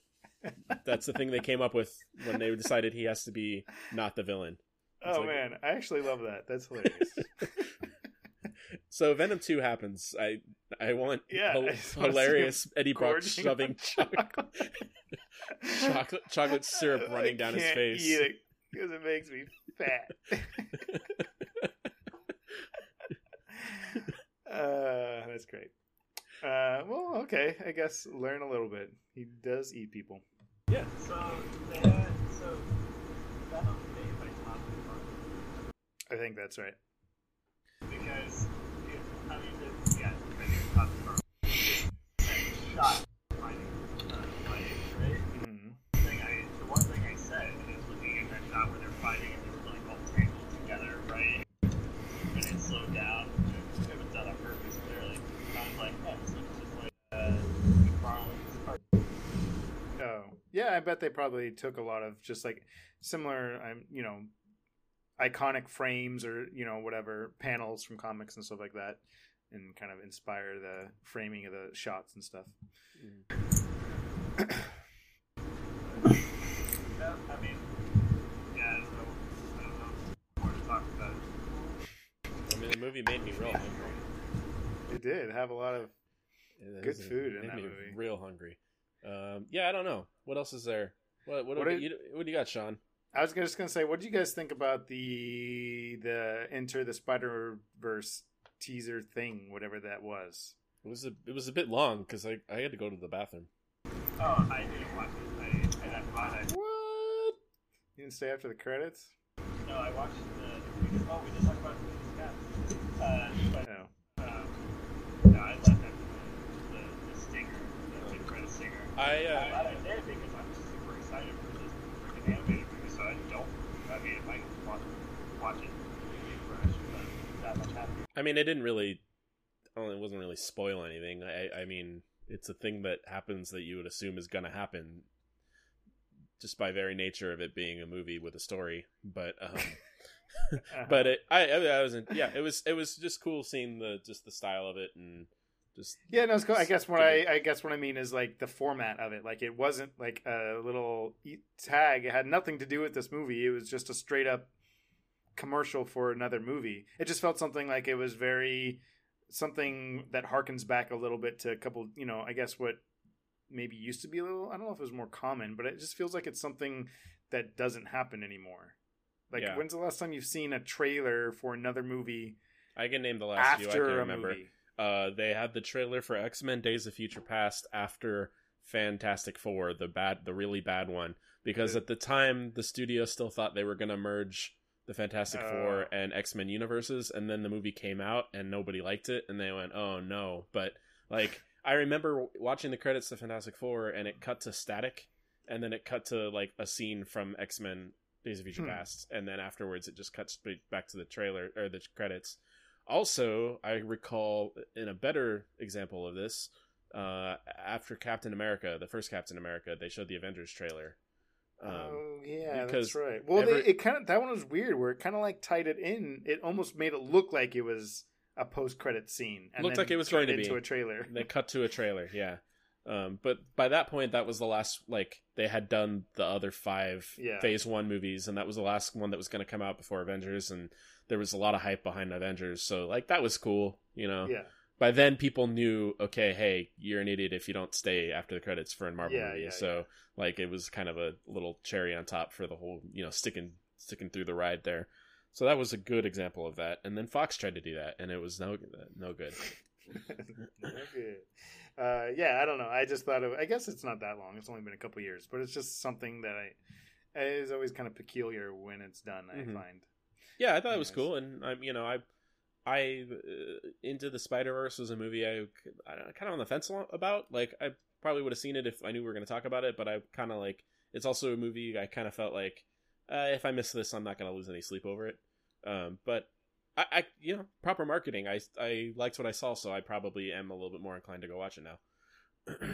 That's the thing they came up with when they decided he has to be not the villain. It's oh like- man, I actually love that. That's hilarious. *laughs* So Venom Two happens. I I want Yeah, hil- I just wanna see hilarious Eddie Brock shoving *laughs* chocolate chocolate chocolate syrup I running down his can't face. eat it because it makes me fat. *laughs* *laughs* uh, that's great. Uh, well, okay. I guess learn a little bit. He does eat people. Yeah, so they had, so Venom made by Tom I think that's right. because if, I mean, the, yeah, I think Tom Hardy shot. Oh, yeah. I bet they probably took a lot of just like similar, um, you know, iconic frames or you know whatever panels from comics and stuff like that, and kind of inspire the framing of the shots and stuff. Yeah, I mean, yeah, I don't know. I more to talk about. I mean, the movie made me real hungry. It did have a lot of. It Good was- it food in made that me movie. Real hungry. Um, yeah, I don't know. What else is there? What what, What what, are- you, what do you got, Sean? I was just gonna say, what do you guys think about the the Into the Spider Verse teaser thing, whatever that was? It was a it was a bit long because I I had to go to the bathroom. Oh, I didn't watch it. I, and I thought I What? You didn't stay after the credits? No, I watched the. We just, oh, we just talked about the Scott. Uh, but No. um, no, I left after the, the, the stinger, the big credit stinger. I uh, glad I did because I'm super excited for this freaking animated movie. So I don't. I mean, if I can watch, watch it fresh, I'm that much happier. I mean, it didn't really. Well, it wasn't really spoil anything. I I mean, it's a thing that happens that you would assume is gonna happen, just by very nature of it being a movie with a story. But um, *laughs* but it, I I I wasn't. Yeah, it was it was just cool seeing the just the style of it and just Yeah, no, it's cool. I guess what I, I guess what I mean is like the format of it. Like it wasn't like a little tag. It had nothing to do with this movie. It was just a straight up commercial for another movie. It just felt something like it was very something that harkens back a little bit to a couple. You know, I guess what maybe used to be a little. I don't know if it was more common, but it just feels like it's something that doesn't happen anymore. Like Yeah. when's the last time you've seen a trailer for another movie I can name the last few. I after can a remember. movie? Uh, they had the trailer for X Men: Days of Future Past after Fantastic Four, the bad, the really bad one, because at the time the studio still thought they were going to merge the Fantastic Oh. Four and X Men universes, and then the movie came out and nobody liked it, and they went, "Oh no!" But like, I remember watching the credits of Fantastic Four, and it cut to static, and then it cut to like a scene from X Men: Days of Future Hmm. Past, and then afterwards it just cuts back to the trailer or the credits. Also, I recall in a better example of this, uh, after Captain America, the first Captain America, they showed the Avengers trailer. Um, oh yeah, that's right. Well, every- they, it kind of that one was weird, where it kind of like tied it in. It almost made it look like it was a post-credit scene. And Looked like it was going to into be. a trailer. they cut to a trailer, yeah. Um, but by that point, that was the last. Like they had done the other five Yeah. Phase One movies, and that was the last one that was going to come out before Avengers, and there was a lot of hype behind Avengers. So like that was cool, you know. yeah, by then people knew okay hey you're an idiot if you don't stay after the credits for a marvel Yeah, movie yeah, so like it was kind of a little cherry on top for the whole you know sticking sticking through the ride there so that was a good example of that and then fox tried to do that and it was no no good. *laughs* Uh, yeah, I don't know. I just thought of. I guess it's not that long. It's only been a couple years, but it's just something that I is always kind of peculiar when it's done. I Mhm. find. yeah i thought it was cool and I'm, you know i I uh, into the Spider Verse was a movie I, I kind of on the fence about. Like I probably would have seen it if I knew we were going to talk about it, but I kind of like it's also a movie I kind of felt like uh, if I miss this, I'm not going to lose any sleep over it. Um, but I, I, you know, proper marketing. I I liked what I saw, so I probably am a little bit more inclined to go watch it now. *clears throat*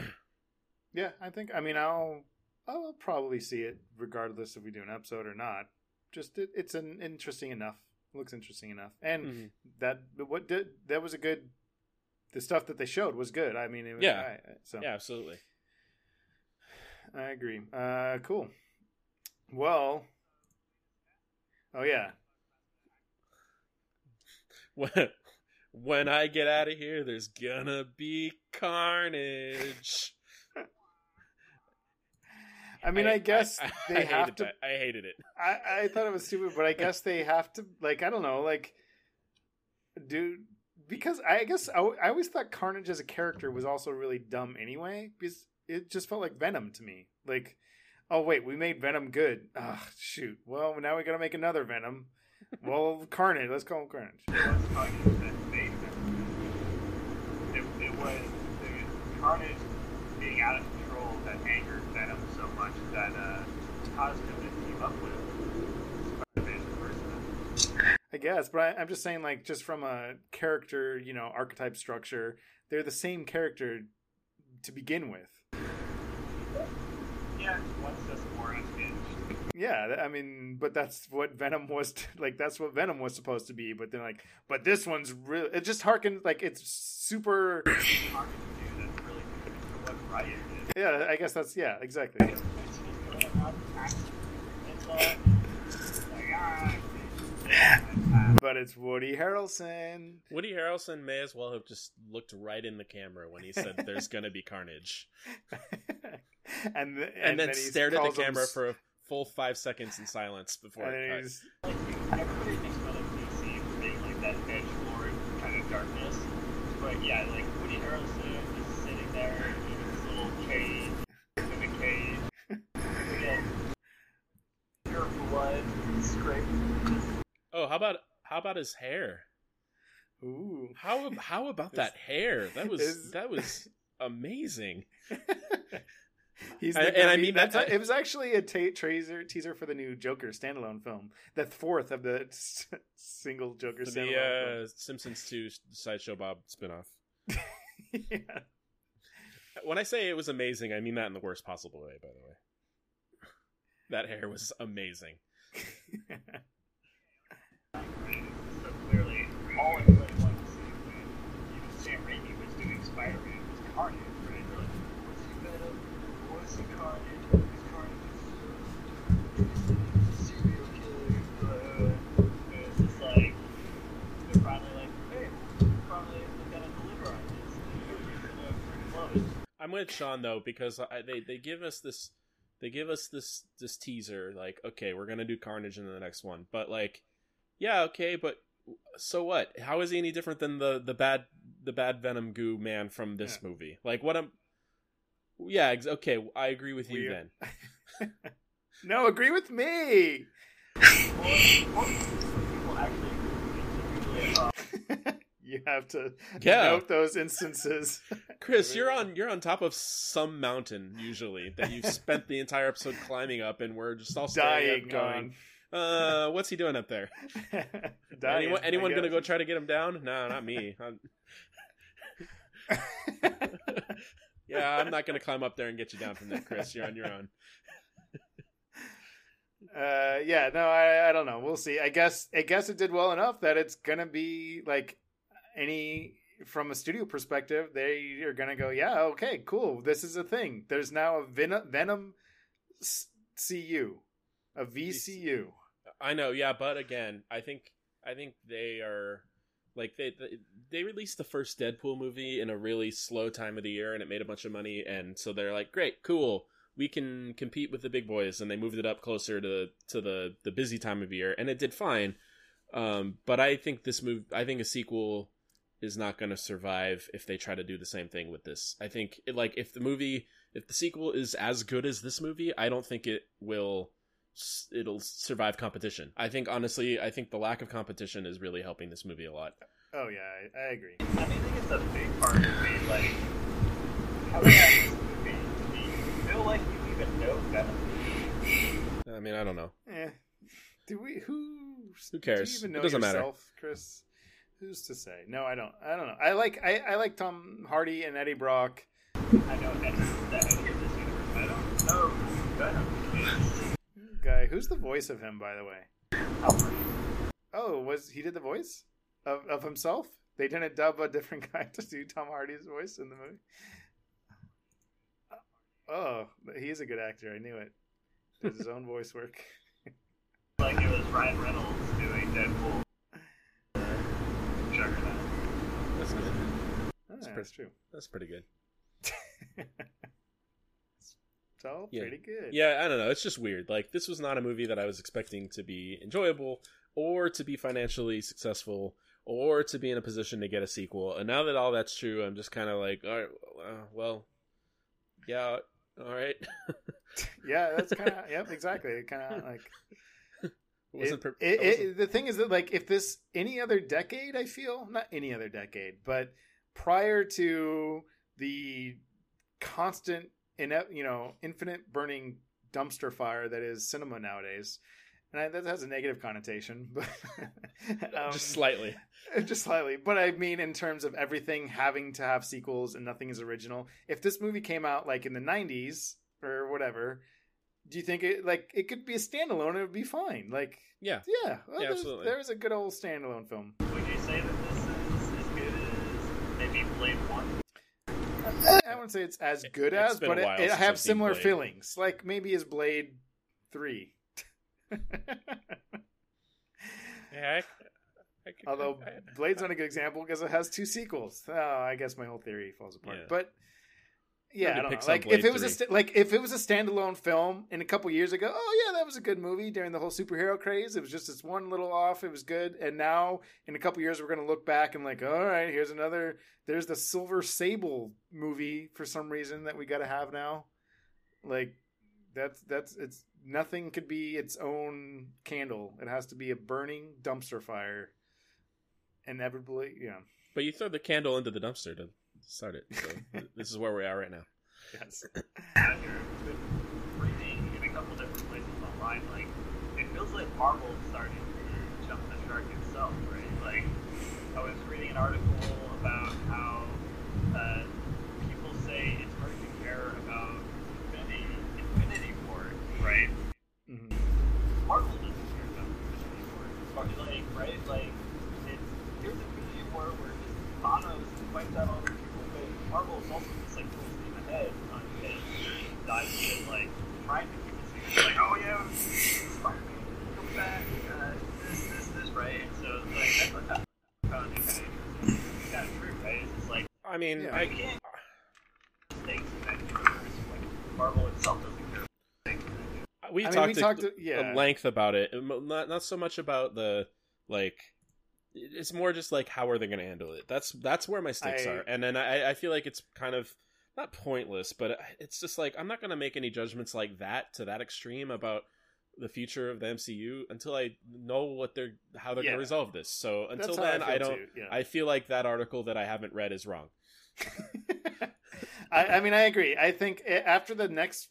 yeah, I think. I mean, I'll I'll probably see it regardless if we do an episode or not. Just it, it's an interesting enough. Looks interesting enough, and Mhm. that what did that was a good. The stuff that they showed was good. I mean, it was, Yeah. I- so Yeah, absolutely. I agree. Uh, cool. Well, oh yeah, *laughs* When when I get out of here, there's gonna be carnage. I mean, I, guess *laughs* I, they I have hated to. that. I hated it. I, I thought it was stupid, but I guess they have to. Like, I don't know, like, do because I guess I, I always thought Carnage as a character was also really dumb anyway, because it just felt like Venom to me. Like, oh wait, we made Venom good. Ah, shoot. Well, now we got to make another Venom. Well, *laughs* Carnage. Let's call him Carnage. It was Carnage that made Venom. It, it was Carnage being out of control that angered Venom so much that uh, caused him to team up with I guess, but I, I'm just saying, like, just from a character, you know, archetype structure, they're the same character to begin with. Yeah, one's just more unhinged. Yeah, I mean, but that's what Venom was t- *laughs* like. That's what Venom was supposed to be. But then, like, but this one's real. It just harkens like it's super. Hard to do that's really good for what Riot did. Yeah, I guess that's yeah, exactly. But it's Woody Harrelson. Woody Harrelson may as well have just looked right in the camera when he said, "There's gonna be carnage," *laughs* and, th- and, then, he stared at the calls him camera for a full five seconds in silence before and it then cut. everybody thinks about like DC being like that edge lord kind of darkness. But yeah, like Woody Harrelson is sitting there in his little cage, in a cage. Again, pure blood scraping. Just, Oh, how about how about his hair? ooh. How how about that hair? That was Is- that was amazing. *laughs* He's And- the- and I mean that's a- it was actually a ta- teaser teaser for the new Joker standalone film, the fourth of the s- single Joker standalone the uh, Simpsons 2 Sideshow Bob spinoff. *laughs* yeah. When I say it was amazing, I mean that in the worst possible way, by the way. That hair was amazing. *laughs* I'm with Sean though because I, they they give us this they give us this this teaser like okay we're gonna do Carnage in the next one. But like yeah okay but so what how is he any different than the the bad the bad Venom goo man from this Yeah. movie like what I'm yeah ex- okay I agree with you Weird. then *laughs* no, agree with me. Or, or people actually usually, you have to Yeah. note those instances. *laughs* Chris you're on you're on top of some mountain usually that you've spent the entire episode climbing up and we're just all dying going uh what's he doing up there *laughs* dying. anyone anyone gonna go try to get him down no not me I'm- *laughs* Yeah, I'm not going to climb up there and get you down from there, Chris. You're on your own. *laughs* uh, yeah, no, I, I don't know. We'll see. I guess, I guess it did well enough that it's gonna be like any from a studio perspective, they are gonna go, yeah, okay, cool. This is a thing. There's now a Venom, Venom CU, a VCU. I know, yeah, but again, I think I think they are like they they, released the first Deadpool movie in a really slow time of the year and it made a bunch of money and so they're like, "Great, cool. We can compete with the big boys." And they moved it up closer to to the the busy time of year and it did fine. Um, but I think this move I think a sequel is not going to survive if they try to do the same thing with this. I think it, like if the movie if the sequel is as good as this movie, I don't think it will it'll survive competition. I think honestly, I think the lack of competition is really helping this movie a lot. Oh yeah, I, I agree. I mean, I think it's a big part of me, like, how did this movie, do you feel like you even know Venom? I mean, I don't know. Eh. Do we? Who? Who Do you cares? even It doesn't matter. yourself, Chris? Who's to say? No, I don't. I don't know. I like I, I like Tom Hardy and Eddie Brock. I know Eddie, that Eddie of this universe, but I don't know who Venom is. Guy, who's the voice of him, by the way? Oh, was he did the voice of of himself? They didn't dub a different *laughs* guy to do Tom Hardy's voice in the movie. Oh, but he's a good actor. I knew it. Does his own voice work? *laughs* Like it was Ryan Reynolds doing Deadpool. Juggernaut. That's good. Oh, pretty- that's true. That's pretty good. *laughs* so Yeah. pretty good. Yeah, I don't know. It's just weird. Like this was not a movie that I was expecting to be enjoyable or to be financially successful or to be in a position to get a sequel. And now that all that's true, I'm just kind of like, all right, uh, well, yeah, all right. *laughs* Yeah, that's kind of *laughs* yep, exactly. Kind of like wasn't it, per- it- it- the thing is that like if this any other decade, I feel not any other decade, but prior to the constant, ine- you know, infinite burning dumpster fire that is cinema nowadays, and I, that has a negative connotation, *laughs* but um, just slightly. *laughs* just slightly. But I mean, in terms of everything having to have sequels and nothing is original. If this movie came out like in the '90s or whatever. Do you think it like it could be a standalone? and It would be fine. Like Yeah. yeah, well, Yeah, there's, absolutely. there's a good old standalone film. Would you say that this is as good as maybe Blade 1? I wouldn't say it's as good It's as, but it, it have similar Blade. feelings. Like maybe as Blade Three. *laughs* Yeah, I, I, could- Although I- Blade's not a good example because it has two sequels. Oh, I guess my whole theory falls apart. Yeah. But yeah, I don't know. Like if it was a st- like if it was a standalone film in a couple years ago, oh yeah, that was a good movie during the whole superhero craze. It was just this one little off. It was good. And now in a couple years, we're gonna look back and like, all right, here's another. There's the Silver Sable movie for some reason that we got to have now. Like that's that's it's nothing could be its own candle. It has to be a burning dumpster fire. Inevitably, yeah. but you throw the candle into the dumpster to start it. So this is where we are right now. Yes. Out here, been reading in a couple different places online, like, it feels like Marvel's starting to jump the shark itself, right? Like, I was reading an article about how uh, people say it's hard to care about Infinity, Infinity War, right? hmm Marvel doesn't care about Infinity War. Or, Like, right? Like, it's here's Infinity War where just Thanos wipes out all the people, but Marvel is also just like full steam ahead on his ideas, like trying to keep it. Like, oh yeah, Spider-Man, come back, uh, this, this, this, right? And so, like, that's what I found kind of interesting. It's kind of true, right? It's just like, I mean, Yeah. I, can't mistakes in that universe. Like, Marvel itself doesn't care. about mistakes in that universe. we I mean, talked we at- talked. yeah. at length about it. Not not so much about the like. It's more just like how are they going to handle it? That's that's where my stakes I- are, and then I, I feel like it's kind of not pointless, but it's just like I'm not going to make any judgments like that to that extreme about the future of the MCU until I know what they're how they're Yeah. going to resolve this. So until then, feel I don't. yeah. I feel like that article that I haven't read is wrong. *laughs* I, I mean, I agree. I think after the next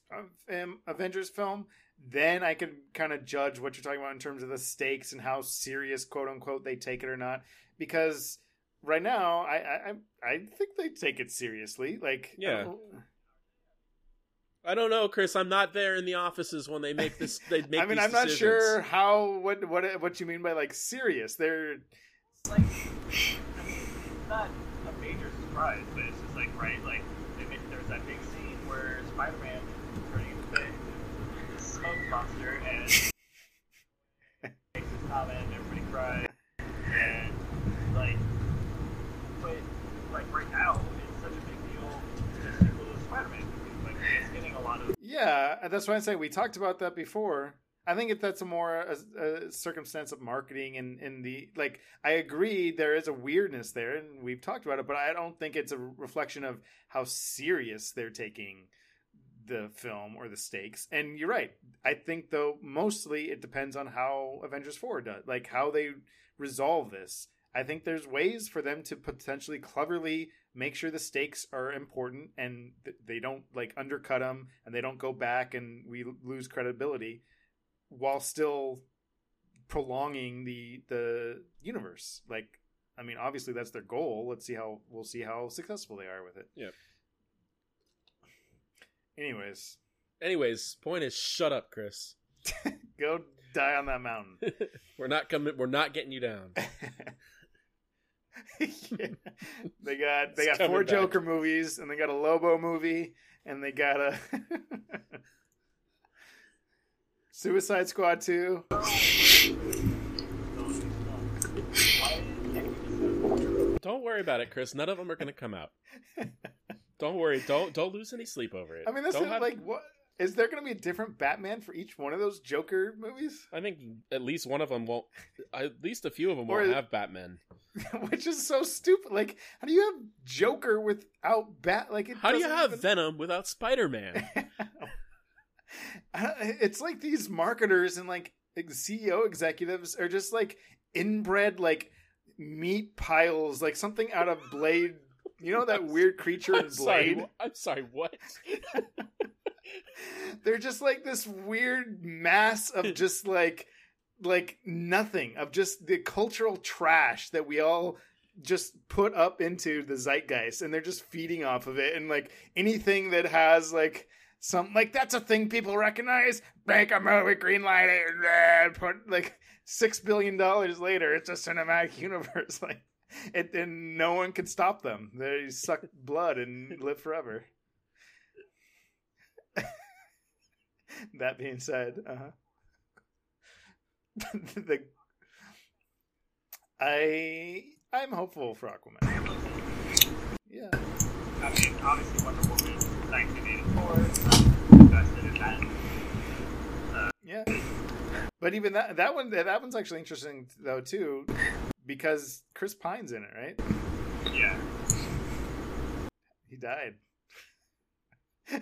um, Avengers film, then I could kind of judge what you're talking about in terms of the stakes and how serious, quote unquote, they take it or not. Because right now, I I, I- I think they take it seriously. Like, Yeah. uh, I don't know, Chris. I'm not there in the offices when they make this. They *laughs* make. I mean, these I'm not sure how what what what you mean by like serious. They're It's like, I mean, it's not a major surprise, but it's just like, right, like, they made, there's that big scene where Spider-Man is turning into the, the smoke monster and *laughs* makes his comment, and everybody cries, and, like, but, like, right now, it's such a big deal to sequel to the Spider-Man movie. Like, it's getting a lot of Yeah, that's why I say we talked about that before. I think that's a more a, a circumstance of marketing and in the like. I agree there is a weirdness there, and we've talked about it, but I don't think it's a reflection of how serious they're taking the film or the stakes. And you're right. I think though mostly it depends on how Avengers 4 does, like how they resolve this. I think there's ways for them to potentially cleverly make sure the stakes are important and th- they don't like undercut them and they don't go back and we lose credibility while still prolonging the the universe. Like I mean obviously that's their goal. Let's see how we'll see how successful they are with it. Yep. Anyways, Anyways, point is, shut up, Chris. *laughs* go die on that mountain. *laughs* we're not coming. We're not getting you down. *laughs* Yeah. *laughs* They got they got four back. Joker movies and they got a Lobo movie and they got a *laughs* Suicide Squad 2. Don't worry about it, Chris. None of them are going to come out. Don't worry. Don't don't lose any sleep over it. I mean, this Don't is have- like what is there going to be a different Batman for each one of those Joker movies? I think at least one of them won't. At least a few of them Or- won't have Batman. *laughs* Which is so stupid. Like, how do you have Joker without Bat? Like, it How do you have even- Venom without Spider Man? *laughs* It's like these marketers and like CEO executives are just like inbred like meat piles, like something out of Blade. You know that *laughs* weird creature in I'm sorry. Blade? wh- I'm sorry. What? They're just like this weird mass of *laughs* just like like nothing of just the cultural trash that we all just put up into the zeitgeist and they're just feeding off of it and like anything that has like some like that's a thing people recognize. Make a movie green light it and put like six billion dollars later it's a cinematic *laughs* universe like it and no one can stop them. They suck blood and *laughs* live forever *laughs* that being said uh-huh *laughs* the i i'm hopeful for aquaman yeah I mean, obviously Wonder Woman 1984, invested in that. Yeah, but even that that one that one's actually interesting though too, because Chris Pine's in it, right? Yeah. He died. *laughs*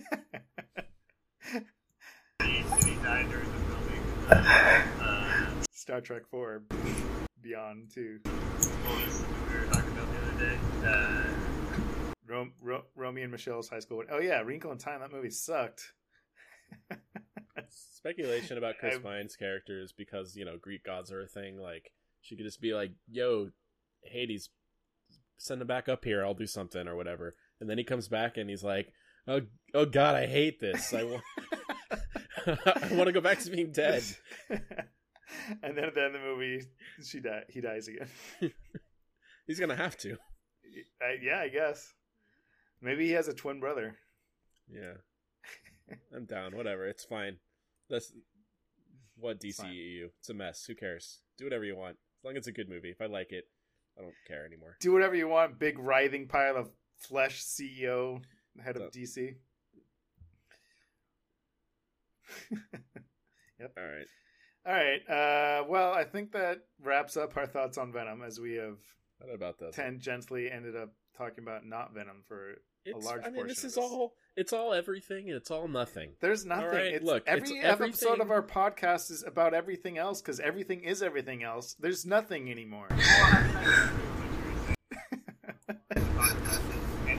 He, he died during the filming. *laughs* Uh, Star Trek Four, Beyond too. what was we were talking about the other day? Uh, Ro- Ro- Romeo and Michelle's high school. Oh yeah, Wrinkle in Time. That movie sucked. *laughs* Speculation about Chris I- Pine's character is because you know Greek gods are a thing. Like she could just be like, "Yo, Hades, send him back up here. I'll do something or whatever." And then he comes back and he's like, "Oh, oh God, I hate this. I want, *laughs* *laughs* I want to go back to being dead." *laughs* and then at the end of the movie, she die- He dies again. *laughs* He's gonna have to. I, yeah, I guess. Maybe he has a twin brother. Yeah, I'm down. Whatever, it's fine. That's what It's. DCEU. It's a mess. Who cares? Do whatever you want. As long as it's a good movie. If I like it, I don't care anymore. Do whatever you want. Big writhing pile of flesh. CEO, head of So- *laughs* DC. All right. All right. Uh, well, I think that wraps up our thoughts on Venom, as we have What about that? tangentially ended up talking about not Venom for. It's, large I mean, portion this of is this. all. It's all everything. and It's all nothing. There's nothing. right, it's, look, every it's episode of our podcast is about everything else because everything is everything else. There's nothing anymore. *laughs* well, I mean, I agree with what you were saying.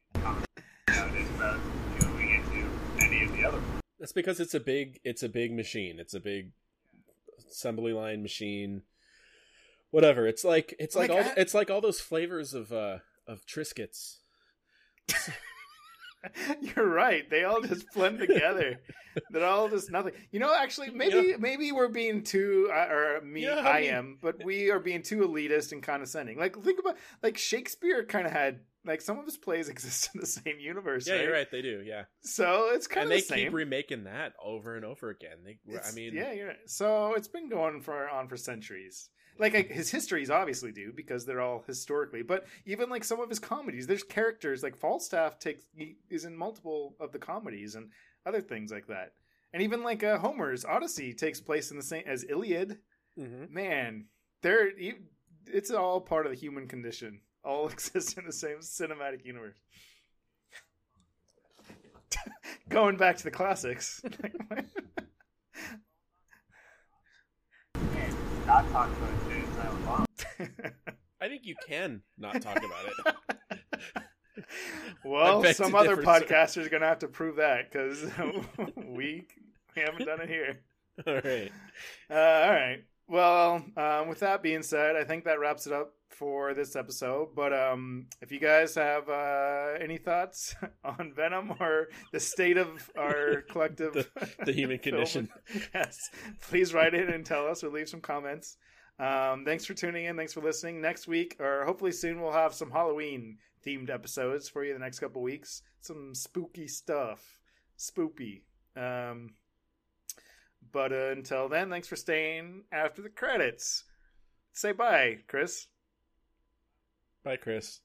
Nowadays about going into any of the other ones. That's because it's a big. It's a big machine. It's a big assembly line machine. Whatever. It's like it's like, Like, all. I- it's like all those flavors of uh of Triscuits. *laughs* You're right. They all just blend together. *laughs* They're all just nothing. You know, actually, maybe Yeah. maybe we're being too, uh, or me, Yeah, I I mean- am, but we are being too elitist and condescending. Like, think about like Shakespeare kind of had like some of his plays *laughs* exist in the same universe. Yeah, right? you're right. They do. Yeah, So it's kind and of they the keep remaking that over and over again. They. I mean, yeah, you're right. So it's been going for on for centuries. Like, like his histories obviously do because they're all historically, but even like some of his comedies, there's characters like Falstaff takes is in multiple of the comedies and other things like that. And even like uh, Homer's Odyssey takes place in the same as Iliad. mhm. Man, they're you- it's all part of the human condition. All *laughs* exist in the same cinematic universe. *laughs* going back to the classics. *laughs* Not talk about it too, so I. I think you can not talk about it. well, beg some to other differ, sir. podcasters are gonna have to prove that because we we haven't done it here. All right. Uh, all right. Well, um, with that being said, I think that wraps it up for this episode. But um, if you guys have uh, any thoughts *laughs* on Venom or the state of our *laughs* collective The- the human *laughs* condition. yes, please write in and tell us or leave some comments. Um, thanks for tuning in. Thanks for listening. Next week, or hopefully soon, we'll have some Halloween themed episodes for you the next couple weeks. Some spooky stuff. Spoopy. Um, but uh, until then, thanks for staying after the credits. Say bye, Chris. Bye, Chris.